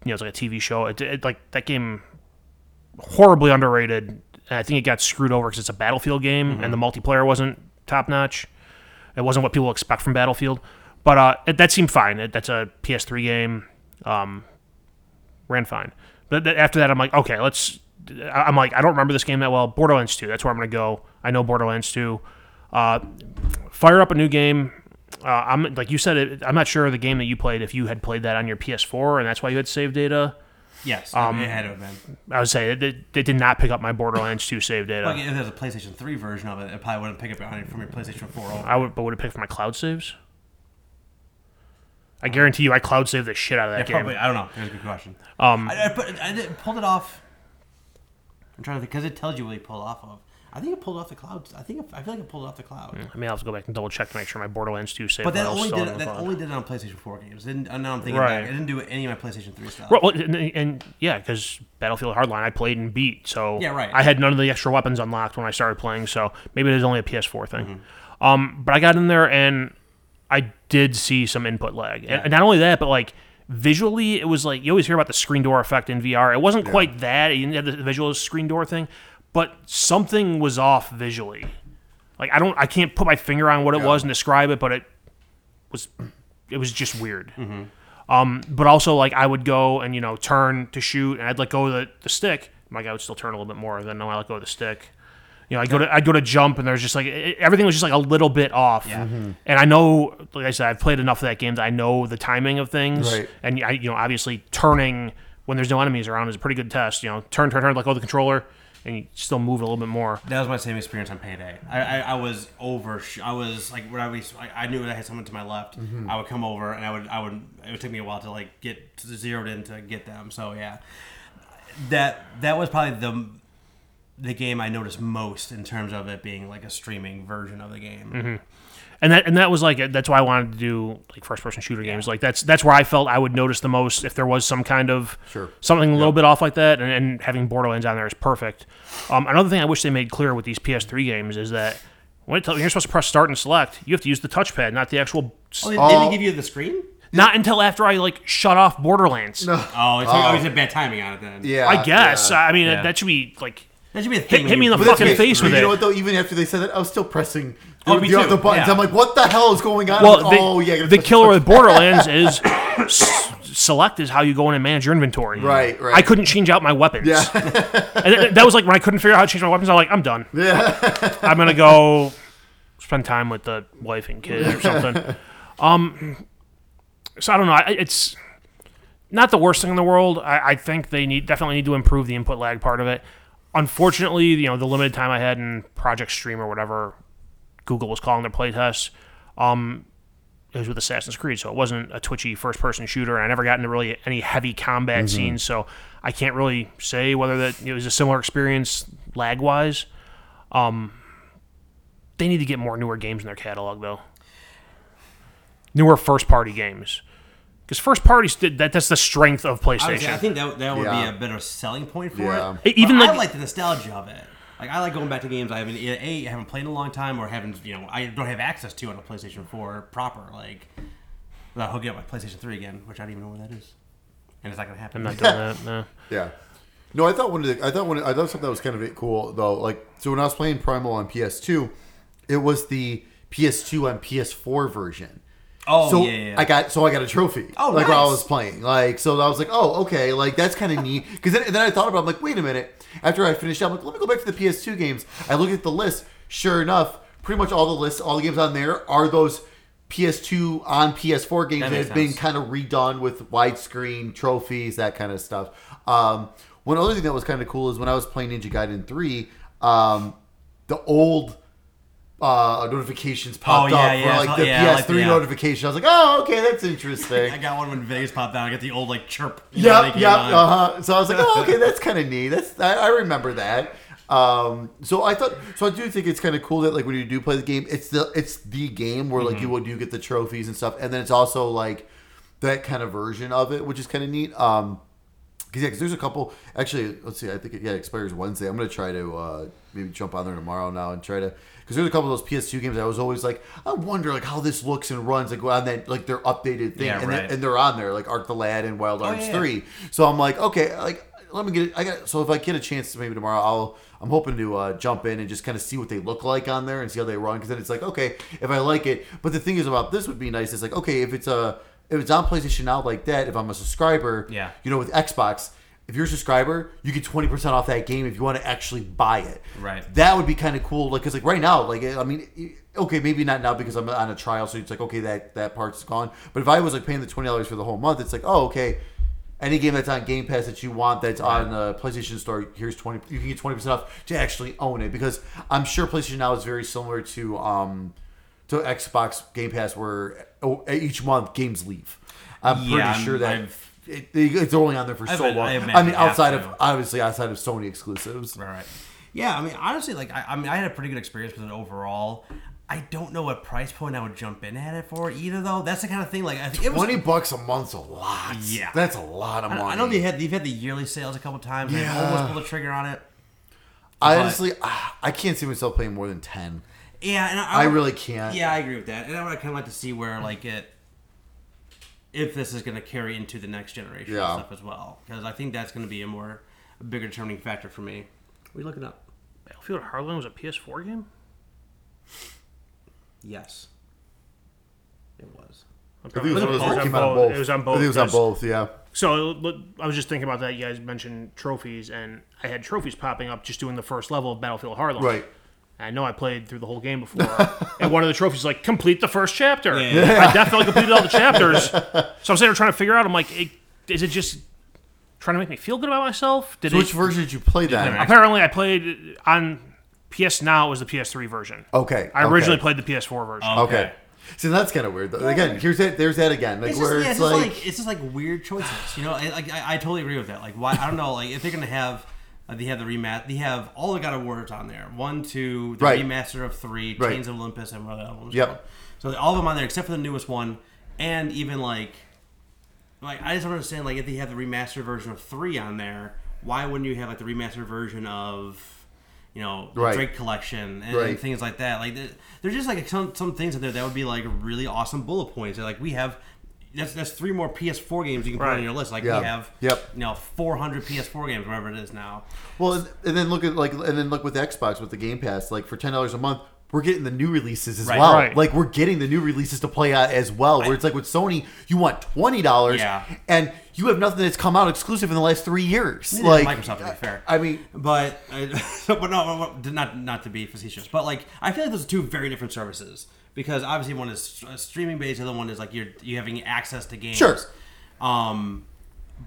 you know, it's like a TV show. It, it like that game, horribly underrated. And I think it got screwed over because it's a Battlefield game, and the multiplayer wasn't top notch. It wasn't what people expect from Battlefield. But uh, it, that seemed fine. It, that's a PS3 game. Um, ran fine. But th- after that, I'm like, okay, let's. I'm like, I don't remember this game that well. Borderlands 2, that's where I'm gonna go. I know Borderlands 2. Uh, fire up a new game. Uh, I'm like you said. It, I'm not sure the game that you played if you had played that on your PS4 and that's why you had save data. Yes. Um, it had to have been. I would say it, it did not pick up my Borderlands 2 save data. Like if there's a PlayStation 3 version of it, it probably wouldn't pick up it from your PlayStation 4. over. I would, but would it pick for my cloud saves? I guarantee you, I cloud saved the shit out of that Yeah, game. probably. I don't know. That's a good question. Um, I, I, put, I did, pulled it off. I'm trying to think because it tells you what you pulled off of. I think it pulled off the cloud. I think I feel like it pulled off the cloud. I mean, I'll have to go back and double check to make sure my Borderlands 2 save. But that only did it, that cloud. only did it on PlayStation 4 games. Didn't, and now I'm thinking Right. back. It didn't do any of my PlayStation 3 stuff. Well, and, and yeah, because Battlefield Hardline I played and beat, so Yeah, right. I had none of the extra weapons unlocked when I started playing, so maybe it is only a PS4 thing. Mm-hmm. Um, but I got in there and I did see some input lag, and, and not only that, but like visually, it was like you always hear about the screen door effect in VR. It wasn't quite that; You didn't have the visual screen door thing, but something was off visually. Like I don't, I can't put my finger on what it was and describe it, but it was, it was just weird. Um, but also like I would go and you know turn to shoot, and I'd let go of the, the stick. My guy would still turn a little bit more than when I let go of the stick. You know, I go to I go to jump, and there's just like it, everything was just like a little bit off. Yeah. Mhm. And I know, like I said, I've played enough of that game that I know the timing of things. Right. And I, you know, obviously turning when there's no enemies around is a pretty good test. You know, turn, turn, turn, let go of the controller, and you still move it a little bit more. That was my same experience on payday. I, I, I was over. I was like when I was. I, I knew that I had someone to my left. I would come over and I would. I would. It would take me a while to like get zeroed in to get them. So yeah, that that was probably the the game I noticed most in terms of it being like a streaming version of the game. and that and that was like that's why I wanted to do like first person shooter games. Like that's that's where I felt I would notice the most if there was some kind of Sure. something a little bit off like that, and, and having Borderlands on there is perfect. Um, another thing I wish they made clear with these PS3 games is that when, it when you're supposed to press start and select, you have to use the touchpad, not the actual. Oh, they, Oh. didn't give you the screen? Not until after I like shut off Borderlands. Oh, it's oh. you had bad timing on it then. Yeah. I guess. yeah. I mean, Yeah. that should be like that should be a Hit- thing. hit me in the when you- fucking Okay, face with you it. know what though? Even after they said that, I was still pressing the, Oh, me the, too. the buttons. Yeah. I'm like, what the hell is going on? Well, I'm like, the, oh yeah, the killer with Borderlands is s- select is how you go in and manage your inventory. Right, right. I couldn't change out my weapons. Yeah. and th- that was like when I couldn't figure out how to change my weapons. I'm like, I'm done. Yeah. I'm gonna go spend time with the wife and kid or something. um, so I don't know. I, it's not the worst thing in the world. I, I think they need definitely need to improve the input lag part of it. Unfortunately, you know, the limited time I had in Project Stream or whatever Google was calling their playtest, um, it was with Assassin's Creed, so it wasn't a twitchy first-person shooter. I never got into really any heavy combat scenes, so I can't really say whether that it was a similar experience lag-wise. Um, they need to get more newer games in their catalog, though. Newer first-party games, because first parties did that. That's the strength of I, would PlayStation. I think that that would Yeah. be a better selling point for Yeah. it. Even But like- I like the nostalgia of it. Like I like going back to games I haven't a haven't played in a long time or haven't you know I don't have access to on a PlayStation 4 proper like without hooking up my PlayStation 3 again, which I don't even know where that is. and it's not gonna happen. I'm not doing that. No. Yeah. No, I thought one of the I thought one I thought something that was kind of cool though. Like so when I was playing Primal on PS2, it was the PS2 and PS4 version. Oh so yeah, yeah. I got so I got a trophy. Oh, like while I was playing, like so I was like, oh okay, like that's kind of neat. Because then, then I thought about, it, I'm like, wait a minute. After I finished, up, I'm like, let me go back to the PS2 games. I look at the list. Sure enough, pretty much all the lists, all the games on there are those PS2 on PS4 games That that, have been kind of redone with widescreen trophies, that kind of stuff. Um, one other thing that was kind of cool is when I was playing Ninja Gaiden 3, um, the old uh, notifications popped Oh, yeah, up yeah, for like the yeah, PS3 the- yeah. notification. I was like, oh, okay, that's interesting. I got one when Vegas popped out. I got the old like chirp. Yeah, know, they Yep, came yep, on. uh huh. So I was like, oh, okay, that's kind of neat. That's I, I remember that. Um, so I thought, so I do think it's kind of cool that like when you do play the game, it's the it's the game where like you will do get the trophies and stuff, and then it's also like that kind of version of it, which is kind of neat. Um, because yeah, because there's a couple. Actually, let's see. I think it, yeah, it expires Wednesday. I'm gonna try to uh, maybe jump on there tomorrow now and try to. Because there's a couple of those PS2 games I was always like, I wonder like how this looks and runs like on that like their updated thing, Yeah, and, right. then, and they're on there like Arc the Lad and Wild Arms yeah. Three. So I'm like, okay, like let me get it. I got so if I get a chance to maybe tomorrow, I'll I'm hoping to uh, jump in and just kind of see what they look like on there and see how they run. Because then it's like, okay, if I like it. But the thing is about this would be nice. It's like, okay, if it's a if it's on PlayStation now like that, if I'm a subscriber, Yeah. you know, with Xbox. If you're a subscriber, you get twenty percent off that game if you want to actually buy it. Right. That would be kind of cool. Like, cause like right now, like I mean, okay, maybe not now because I'm on a trial, so it's like okay, that that part's gone. But if I was like paying the twenty dollars for the whole month, it's like oh okay, any game that's on Game Pass that you want that's on the PlayStation Store, here's twenty. You can get twenty percent off to actually own it because I'm sure PlayStation now is very similar to um to Xbox Game Pass where oh, each month games leave. I'm Yeah, pretty sure that. I've- it, it's only on there for I so long. I I, mean, outside to. of obviously outside of Sony exclusives. Right, right. Yeah, I mean, honestly, like, I, I mean, I had a pretty good experience with it overall. I don't know what price point I would jump in at it for either, though. That's the kind of thing. Like, I think it was. Twenty bucks a month's a lot. Yeah. that's a lot of money. I know they had they've had the yearly sales a couple times. and I Yeah. almost pulled the trigger on it. I honestly, I can't see myself playing more than ten. Yeah, and I, I really can't. Yeah, I agree with that, and I would kind of like to see where like it, if this is going to carry into the next generation Yeah. stuff as well, because I think that's going to be a more a bigger determining factor for me. What are you looking up? Battlefield Hardline was a PS4 game. Yes, it was. I think it was one of those It was on came out both. both. It was on I think it was on both, both. Yeah. So I was just thinking about that. You guys mentioned trophies, and I had trophies popping up just doing the first level of Battlefield Hardline. Right. I know I played through the whole game before, and one of the trophies is like complete the first chapter. Yeah. I definitely completed all the chapters. So I'm sitting there trying to figure out. I'm like, it, is it just trying to make me feel good about myself? Did So it? which version did you play then? apparently, I played on PS Now. It was the PS3 version. Okay. I originally okay. played the PS4 version. Okay. See, that's kind of weird. Though. Again, here's that. There's that again. Like It's where just, yeah, it's, it's just like, like, it's just like weird choices, you know. I- Like I, I totally agree with that. Like why I don't know. Like if they're gonna have, uh, they have the remat. They have all the God of Wars on there. One, two, the Right. remaster of three, Right. Chains of Olympus, and what else? Yep. So all of them on there except for the newest one, and even like, like I just don't understand. Like if they have the remastered version of three on there, why wouldn't you have like the remastered version of? You know, the Right. Drake collection and, Right. and things like that. Like, there- there's just like some some things in there that would be like really awesome bullet points. Like, we have that's that's three more PS4 games you can put Right. on your list. Like, Yeah. we have Yep. you know 400 PS4 games, whatever it is now. well, and- and then look at like, and then look with Xbox with the Game Pass. Like for ten dollars a month, we're getting the new releases as Right. well. Right. Like we're getting the new releases to play out as well. Where it's like with Sony, you want twenty dollars, Yeah. and you have nothing that's come out exclusive in the last three years. Neither like Microsoft, to be fair. I mean, But, uh, but no, no, not not to be facetious, but like I feel like those are two very different services because obviously one is streaming based, the other one is like you're you having access to games. Sure. Um,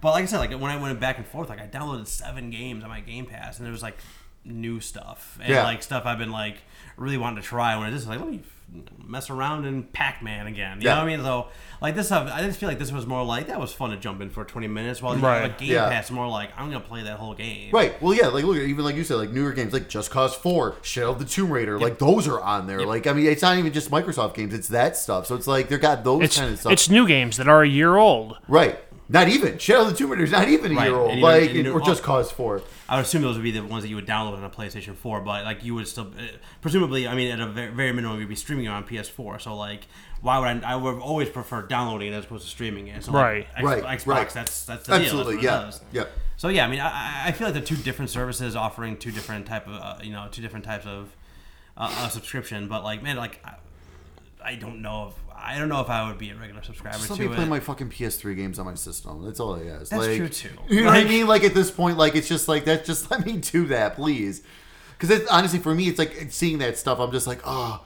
but like I said, like when I went back and forth, like I downloaded seven games on my Game Pass, and there was like new stuff and Yeah. like stuff I've been like really wanting to try. When I just like let me mess around in Pac Man again. You Yeah. know what I mean? So like this stuff, I just feel like this was more like that was fun to jump in for twenty minutes while you Right. have a Game Yeah. Pass. More like I'm gonna play that whole game. Right. Well, yeah. Like, look, even like you said, like newer games, like Just Cause Four, Shadow of the Tomb Raider, like those are on there. Like, I mean, it's not even just Microsoft games; it's that stuff. So it's like they got those It's kind of stuff. it's new games that are a year old. right. Not even Shadow of the Tomb Raider is not even a Right, year old, and you know- like and you know- or just Cause Four. I would assume those would be the ones that you would download on a PlayStation 4, but like you would still, uh, presumably, I mean, at a very, very minimum, you'd be streaming it on PS4. So like, why would I? I would always prefer downloading it as opposed to streaming it. So like, Right. X- Right, Xbox, right. that's that's the deal. Absolutely, That's what it yeah, does. yeah. So yeah, I mean, I, I- I feel like they're two different services offering two different type of, uh, you know, two different types of uh, uh, subscription. But like, man, like, I, I don't know if I don't know if I would be a regular subscriber Just to let me play it. my fucking PS3 games on my system. That's all I ask. That's like, true, too. You know what I mean? Like at this point, like it's just like that. Just let me do that, please. Because honestly, for me, it's like seeing that stuff. I'm just like, oh,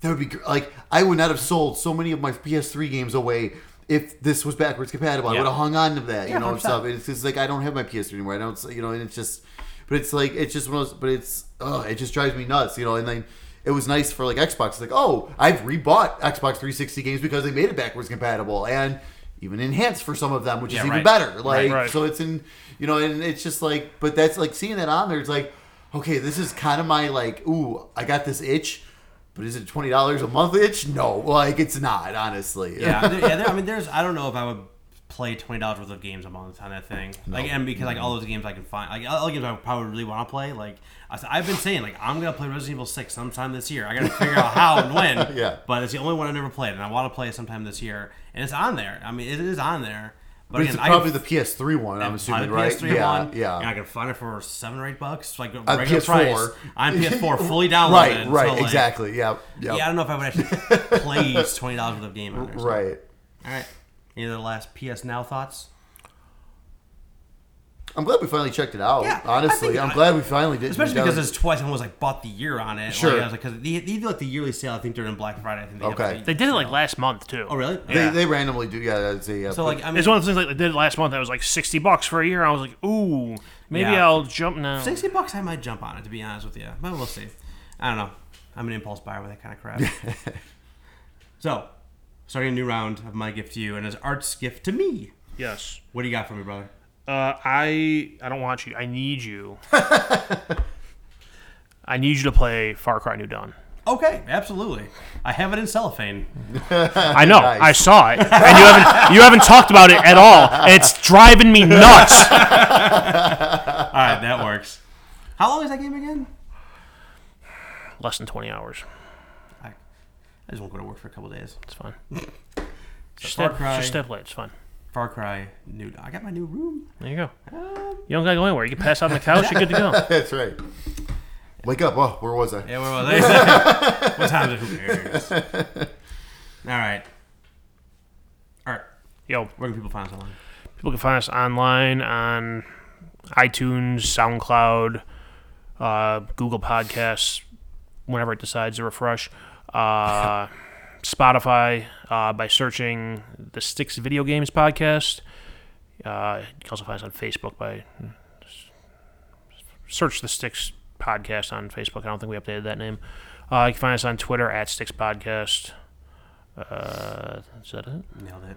that would be gr- like I would not have sold so many of my PS3 games away if this was backwards compatible. I Yeah. would have hung on to that, you Yeah, know, and 100%. stuff. It's just like I don't have my PS3 anymore. I don't, you know, and it's just, but it's like it's just one of those. But it's, oh, it just drives me nuts, you know. And then it was nice for like Xbox. It's like, oh, I've rebought Xbox 360 games because they made it backwards compatible and even enhanced for some of them, which Yeah, is even right. better. Like, right. so it's in, you know, and it's just like, but that's like seeing that on there. It's like, okay, this is kind of my like, ooh, I got this itch. But is it twenty dollars a month itch? No, like it's not, honestly. yeah, yeah. There, I mean, there's. I don't know if I would play twenty dollars worth of games a month on that thing. Like, and because like all those games I can find, like all the games I probably really want to play. Like, I, I've been saying, like I'm gonna play Resident Evil Six sometime this year. I gotta figure out how and when. Yeah. But it's the only one I've never played, and I want to play it sometime this year. And it's on there. I mean, it is on there. But, But it's again, I probably can, the PS3 one. I'm assuming, Probably right? PS3 yeah, one. yeah. And I can find it for seven or eight bucks, like a On regular PS4. price on PS4, fully downloaded. right, right, So, like, exactly. Yeah, yeah, Yeah, I don't know if I would actually play twenty dollars worth of game on there. so. right. All right. Any other last PS Now thoughts? I'm glad we finally checked it out. Yeah, honestly, think- I'm glad we finally did. Especially because it's twice. I almost like bought the year on it. Sure. Like, I was like, because they, they do like the yearly sale. I think during Black Friday. I think they Okay. like, They did it like last month too. Oh really? they, Yeah. they randomly do. Yeah, that's a. Yeah, uh, So like I mean, It's one of the things like they did it last month. That was like sixty bucks for a year. I was like, ooh, maybe Yeah. I'll jump now. sixty bucks. I might jump on it to be honest with you, but we'll see. I don't know. I'm an impulse buyer with that kind of crap. so, starting a new round of my gift to you, and as Art's gift to me. Yes. What do you got for me, brother? Uh, I I don't want you. I need you. I need you to play Far Cry New Dawn. Okay, absolutely. I have it in cellophane. I know. Nice. I saw it, and you haven't you haven't talked about it at all. It's driving me nuts. All right, that works. How long is that game again? Less than twenty hours. I, I just won't go to work for a couple days. It's fine. Just Far step, Cry. just step late. It's fine. Far Cry new. I got my new room. There you go. Um, You don't gotta go anywhere. You can pass out on the couch. You're good to go. that's right. Wake up! Oh, where was I? yeah, where was I? what time is it? Who cares? All right. All right. Yo, Where can people find us online? people can find us online on iTunes, SoundCloud, uh, Google Podcasts, whenever it decides to refresh. Uh, Spotify uh, by searching the Sticks Video Games Podcast. Uh, you can also find us on Facebook by search the Sticks Podcast on Facebook. I don't think we updated that name. Uh, you can find us on Twitter at Sticks Podcast. Uh, is that it? Nailed it.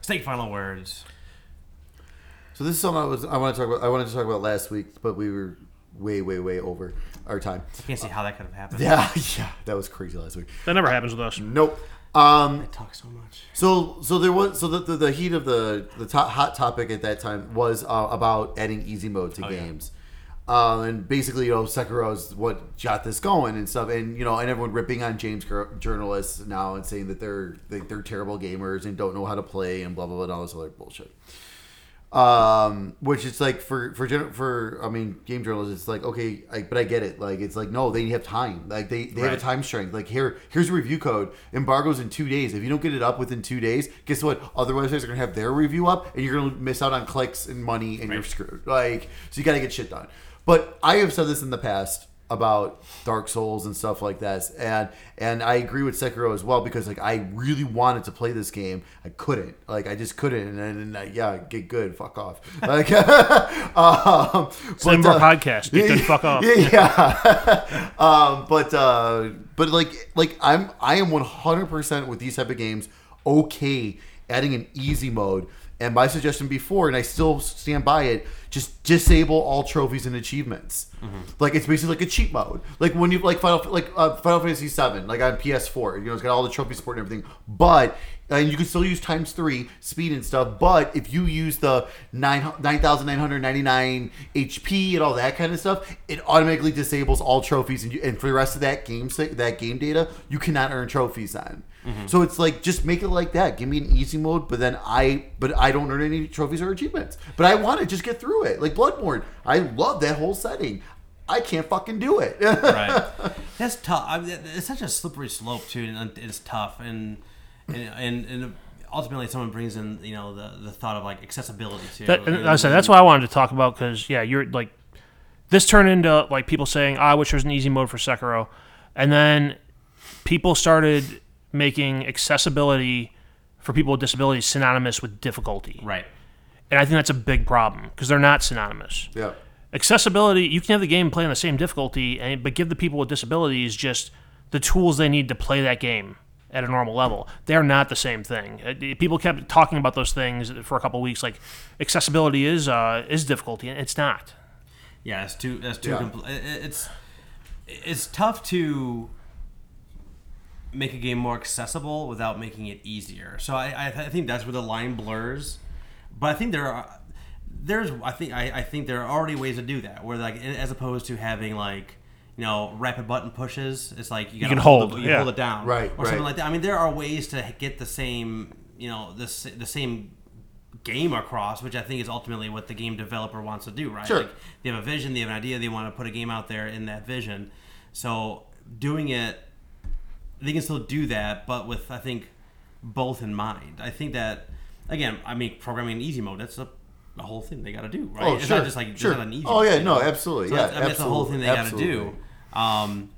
State final words. So this is something I was I want to talk about. I wanted to talk about last week, but we were way, way, way over our time. I can't see how that could have happened. Yeah, yeah, that was crazy last week. That never happens with us. Nope. Um, I talk so much. So, so there was so the, the, the heat of the the top, hot topic at that time was uh, about adding easy mode to Oh, yeah. games, um, and basically, you know, Sekiro is what got this going and stuff, and you know, and everyone ripping on James Gr- journalists now and saying that they're they, they're terrible gamers and don't know how to play and blah blah blah and all this other bullshit. Um, which it's like for for for I mean, game journalists, it's like okay, I, but I get it. Like it's like no, they have time. Like they, they have a time strength. Like here, here's a review code. Embargoes in two days. If you don't get it up within two days, guess what? Other websites are gonna have their review up, and you're gonna miss out on clicks and money, and you're screwed. Like so, you got to get shit done. But I have said this in the past about Dark Souls and stuff like that, and and I agree with Sekiro as well because like I really wanted to play this game, I couldn't. Like I just couldn't, and then and, yeah, get good, fuck off. Like, um, It's the name of our uh, podcast. Get good, fuck off. yeah. um, but uh, but like like I'm I am 100 percent with these type of games. Okay, adding an easy mode. And my suggestion before, and I still stand by it, just disable all trophies and achievements. Like it's basically like a cheat mode. Like when you like Final like uh, Final Fantasy VII, like on PS4, you know, it's got all the trophy support and everything. But and you can still use times three speed and stuff. But if you use the nine nine thousand nine hundred ninety nine HP and all that kind of stuff, it automatically disables all trophies. And, you, and for the rest of that game that game data, you cannot earn trophies on. Mm-hmm. So it's like just make it like that. Give me an easy mode, but then I but I don't earn any trophies or achievements. But I want to just get through it. Like Bloodborne, I love that whole setting. I can't fucking do it. right. That's tough. I mean, it's such a slippery slope too, and it's tough. And and and, and ultimately, someone brings in you know the the thought of like accessibility too. That, and I said that's what I wanted to talk about because yeah, you're like this turned into like people saying, "I wish there was an easy mode for Sekiro," and then people started making accessibility for people with disabilities synonymous with difficulty, right. and I think that's a big problem because they're not synonymous. yeah. Accessibility, you can have the game play on the same difficulty, and but give the people with disabilities just the tools they need to play that game at a normal level. They're not the same thing. Uh, People kept talking about those things for a couple weeks, like accessibility is uh, is difficulty, and it's not. Yeah, it's too. That's too. Yeah. Compl- it- it- it's it's tough to make a game more accessible without making it easier. So I, I, I think that's where the line blurs. But I think there are there's I think I, I think there are already ways to do that where like as opposed to having like you know rapid button pushes it's like you, gotta can hold, hold, it, you yeah. hold it down Right, or something like that I mean there are ways to get the same you know the, the same game across which I think is ultimately what the game developer wants to do right Sure. like they have a vision they have an idea they want to put a game out there in that vision so doing it they can still do that, but with I think both in mind. I think that again, I mean, programming in easy mode. That's a, a whole thing they got to do, right? Oh, it's sure, not just like sure. it's not an easy. Oh, yeah, thing. no, absolutely, So yeah, that's, I mean, that's the whole thing they got to do. Um,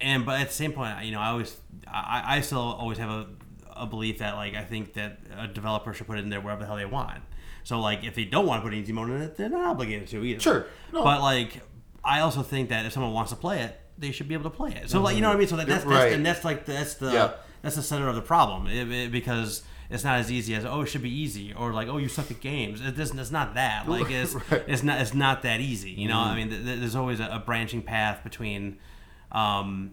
and but at the same point, you know, I always, I, I still always have a, a belief that like I think that a developer should put it in there wherever the hell they want. So like if they don't want to put an easy mode in it, they're not obligated to either. Sure. No. But like, I also think that if someone wants to play it, they should be able to play it. So like, you know what I mean? So that, that's, that's Right. and that's like that's the Yeah. that's the center of the problem It- it- because it's not as easy as oh it should be easy or like oh you suck at games. It doesn't. It's not that. Like it's Right. it's not it's not that easy. You know. I mean, th- th- there's always a, a branching path between. Um,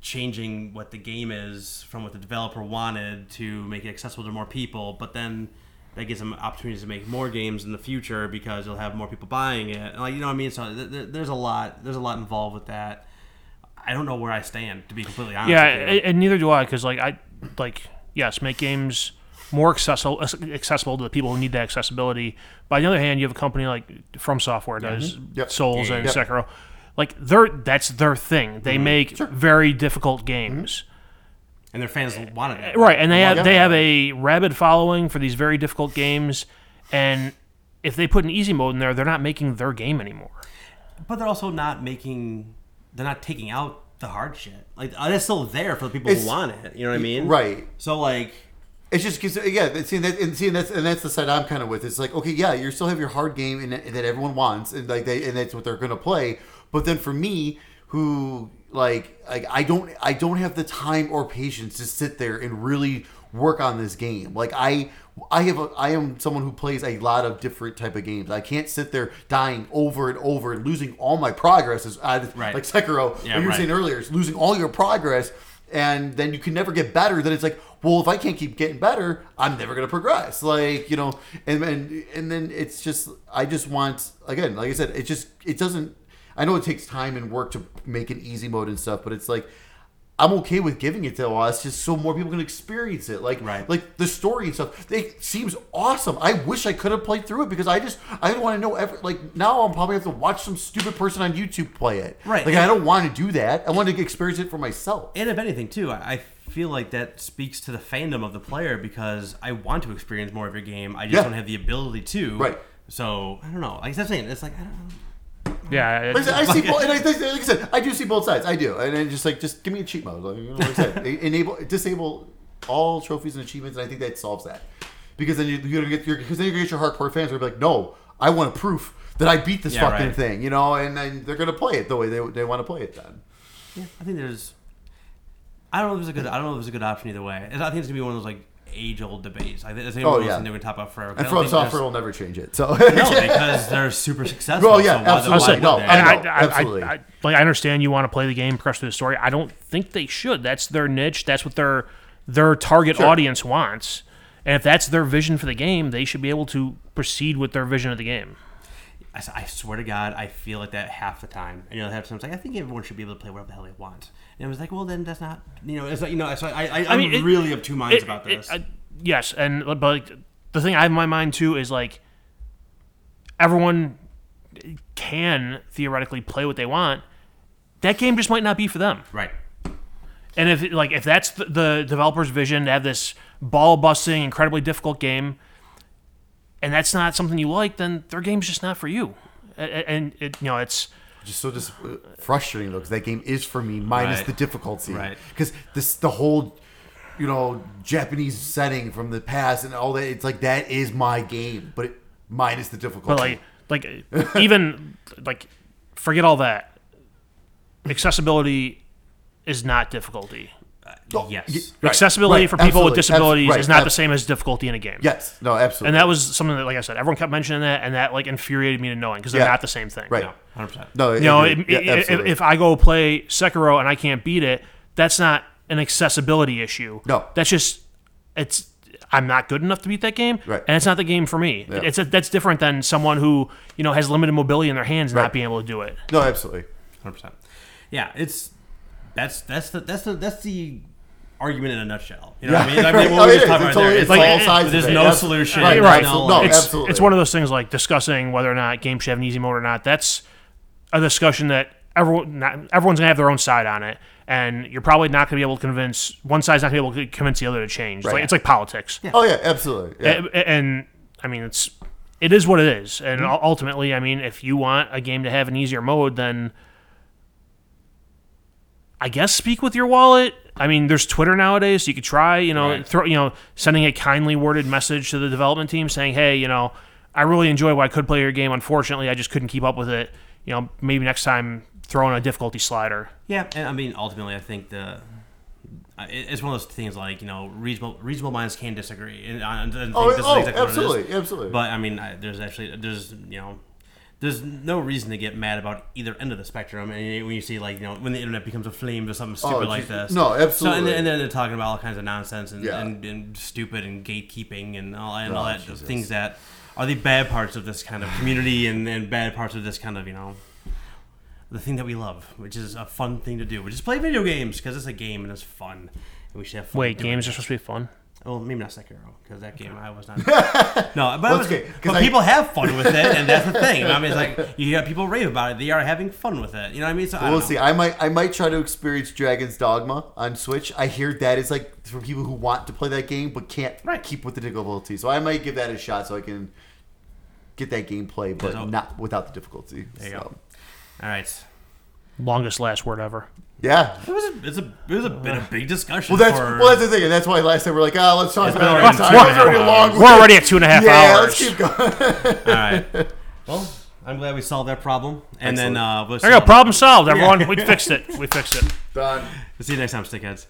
changing what the game is from what the developer wanted to make it accessible to more people, but then that gives them opportunities to make more games in the future because they'll have more people buying it. And Like you know what I mean? So th- th- there's a lot there's a lot involved with that. I don't know where I stand to be completely honest. Yeah, with you. and, and neither do I, because like I like yes, make games more accessible accessible to the people who need that accessibility. But on the other hand, you have a company like From Software mm-hmm. does Yep. Souls and Yep. Sekiro. Like they're that's their thing. They mm-hmm. make very difficult games. Mm-hmm. And their fans wanted it. Right, and they have they have a rabid following for these very difficult games, and if they put an easy mode in there, they're not making their game anymore. But they're also not making they're not taking out the hard shit. Like uh, it's still there for the people It's- who want it. You know what I mean? Right. So like It's just because yeah, that- see that and see that's and that's the side I'm kind of with. It's like okay, yeah, you still have your hard game and that, that everyone wants, and like they and that's what they're gonna play. But then for me, who like like I don't I don't have the time or patience to sit there and really work on this game. Like I I have a I am someone who plays a lot of different type of games. I can't sit there dying over and over and losing all my progress as I, Right. like Sekiro. Yeah, you were right. saying earlier, is losing all your progress and then you can never get better then it's like well if i can't keep getting better i'm never going to progress like you know and then and then it's just i just want again like i said it just it doesn't i know it takes time and work to make an easy mode and stuff but it's like i'm okay with giving it to us just so more people can experience it like Right. like the story and stuff it seems awesome i wish i could have played through it because i just i want to know every like now i'm probably have to watch some stupid person on youtube play it Right. like i don't want to do that i want to experience it for myself And if anything, too, I I feel like that speaks to the fandom of the player because I want to experience more of your game. I just Yeah. don't have the ability to. Right. So I don't know. Like I'm saying, it's like I don't know. Yeah, Like I said, I see, both, and I, think- like I said, I do see both sides. I do, and then just like, just give me a cheat mode. Like, you know, like I said, enable, disable all trophies and achievements, and I think that solves that. Because then you, you're gonna get your, because then you're gonna get your hardcore fans who are like, no, I want proof that I beat this Yeah, fucking right. thing, you know, and then they're gonna play it the way they, they want to play it. Then, Yeah, I think there's. I don't know if there's a good. I don't know if there's a good option either way. I think it's gonna be one of those like age old debates. Like this is Oh, one of those yeah. things they would going to talk about forever. I And don't From Software will never change it. So No, because they're super successful. Well, yeah, so absolutely. why No. I know, I, I, absolutely. I, I, like I understand you want to play the game, progress through the story. I don't think they should. That's their niche. That's what their their target Sure. audience wants. And if that's their vision for the game, they should be able to proceed with their vision of the game. I, I swear to God, I feel like that half the time. And, you know, half the time it's like I think everyone should be able to play whatever the hell they want. And I was like, well, then that's not. You know, it's like you know. So I, I, I'm mean, it- really of two minds It- about it- this. I- yes, and but like, the thing I have in my mind too is like everyone can theoretically play what they want. That game just might not be for them. right. And if like if that's the, the developer's vision to have this ball busting, incredibly difficult game, and that's not something you like, then their game's just not for you. A- a- And it, you know, it's just so just uh, frustrating though because that game is for me minus Right. the difficulty Right. because this the whole you know japanese setting from the past and all that it's like that is my game but it, minus the difficulty but like like even like forget all that. Accessibility is not difficulty. Yes. y- right, Accessibility right, for people absolutely, with disabilities abs- right, is not the same as difficulty in a game. yes no absolutely And that was something that, like I said, everyone kept mentioning that, and that like infuriated me to no end because they're Yeah. not the same thing. right No, hundred percent. no You know, it- Yeah, it- if, if I go play Sekiro and I can't beat it, that's not an accessibility issue. No. that's just it's I'm not good enough to beat that game, Right. and it's not the game for me. Yeah. It's a, that's different than someone who you know has limited mobility in their hands Right. not being able to do it. no absolutely Hundred percent. Yeah, it's that's that's the that's the that's the argument in a nutshell. You know what I mean? I mean, what we it just is. talked It's totally- there. it's like all sides there's no That's- solution. right, right. no, No, it's, absolutely. it's one of those things like discussing whether or not games should have an easy mode or not. That's a discussion that everyone not, everyone's gonna have their own side on it, and you're probably not gonna be able to convince one side's not gonna be able to convince the other to change. It's Right. like it's like politics. oh yeah absolutely yeah. A- a- and I mean it's it is what it is, and Mm-hmm. ultimately, I mean, if you want a game to have an easier mode, then I guess speak with your wallet. I mean, there's Twitter nowadays, so you could try, you know, Right. throw, you know, sending a kindly worded message to the development team saying, "Hey, you know, I really enjoy what I could play your game. Unfortunately, I just couldn't keep up with it. You know, maybe next time throw in a difficulty slider." Yeah, and I mean, ultimately, I think the it's one of those things like you know reasonable reasonable minds can disagree, and, I and I think oh, is oh exactly what it is. absolutely absolutely But I mean, I, there's actually there's you know there's no reason to get mad about either end of the spectrum. And when you see like you know when the internet becomes aflame or something stupid Oh, like this, No, So, and, absolutely. then, and then they're talking about all kinds of nonsense and, Yeah. and, and stupid and gatekeeping and all and oh, all Oh, that Jesus. things that are the bad parts of this kind of community and, and bad parts of this kind of you know the thing that we love, which is a fun thing to do, which is play video games because it's a game and it's fun. And we should have fun. Wait, games it. are supposed to be fun. Well, maybe not Sekiro because that game I was not. no, but, Well, I was, it's okay, 'cause but I- people have fun with it, and that's the thing. I mean, it's like you hear people rave about it; they are having fun with it. You know what I mean? So We'll don't know. see. I might I might try to experience Dragon's Dogma on Switch. I hear that is like for people who want to play that game but can't Right. keep with the difficulty. So I might give that a shot so I can get that gameplay, but So- not without the difficulty. There you so. go. All right. Longest last word ever. Yeah. It was a, it's a, it was a been a big discussion. Well, that's for, well, that's the thing, and that's why last time we're like, ah, let's talk It's about been it next already time. two It's already and long. half We're already at two and a half yeah, hours. let's keep going. all right. Well, I'm glad we solved that problem, and then uh, we'll There you go. Problem solved, everyone. We fixed it. We fixed it. Done. see you next time, stickheads.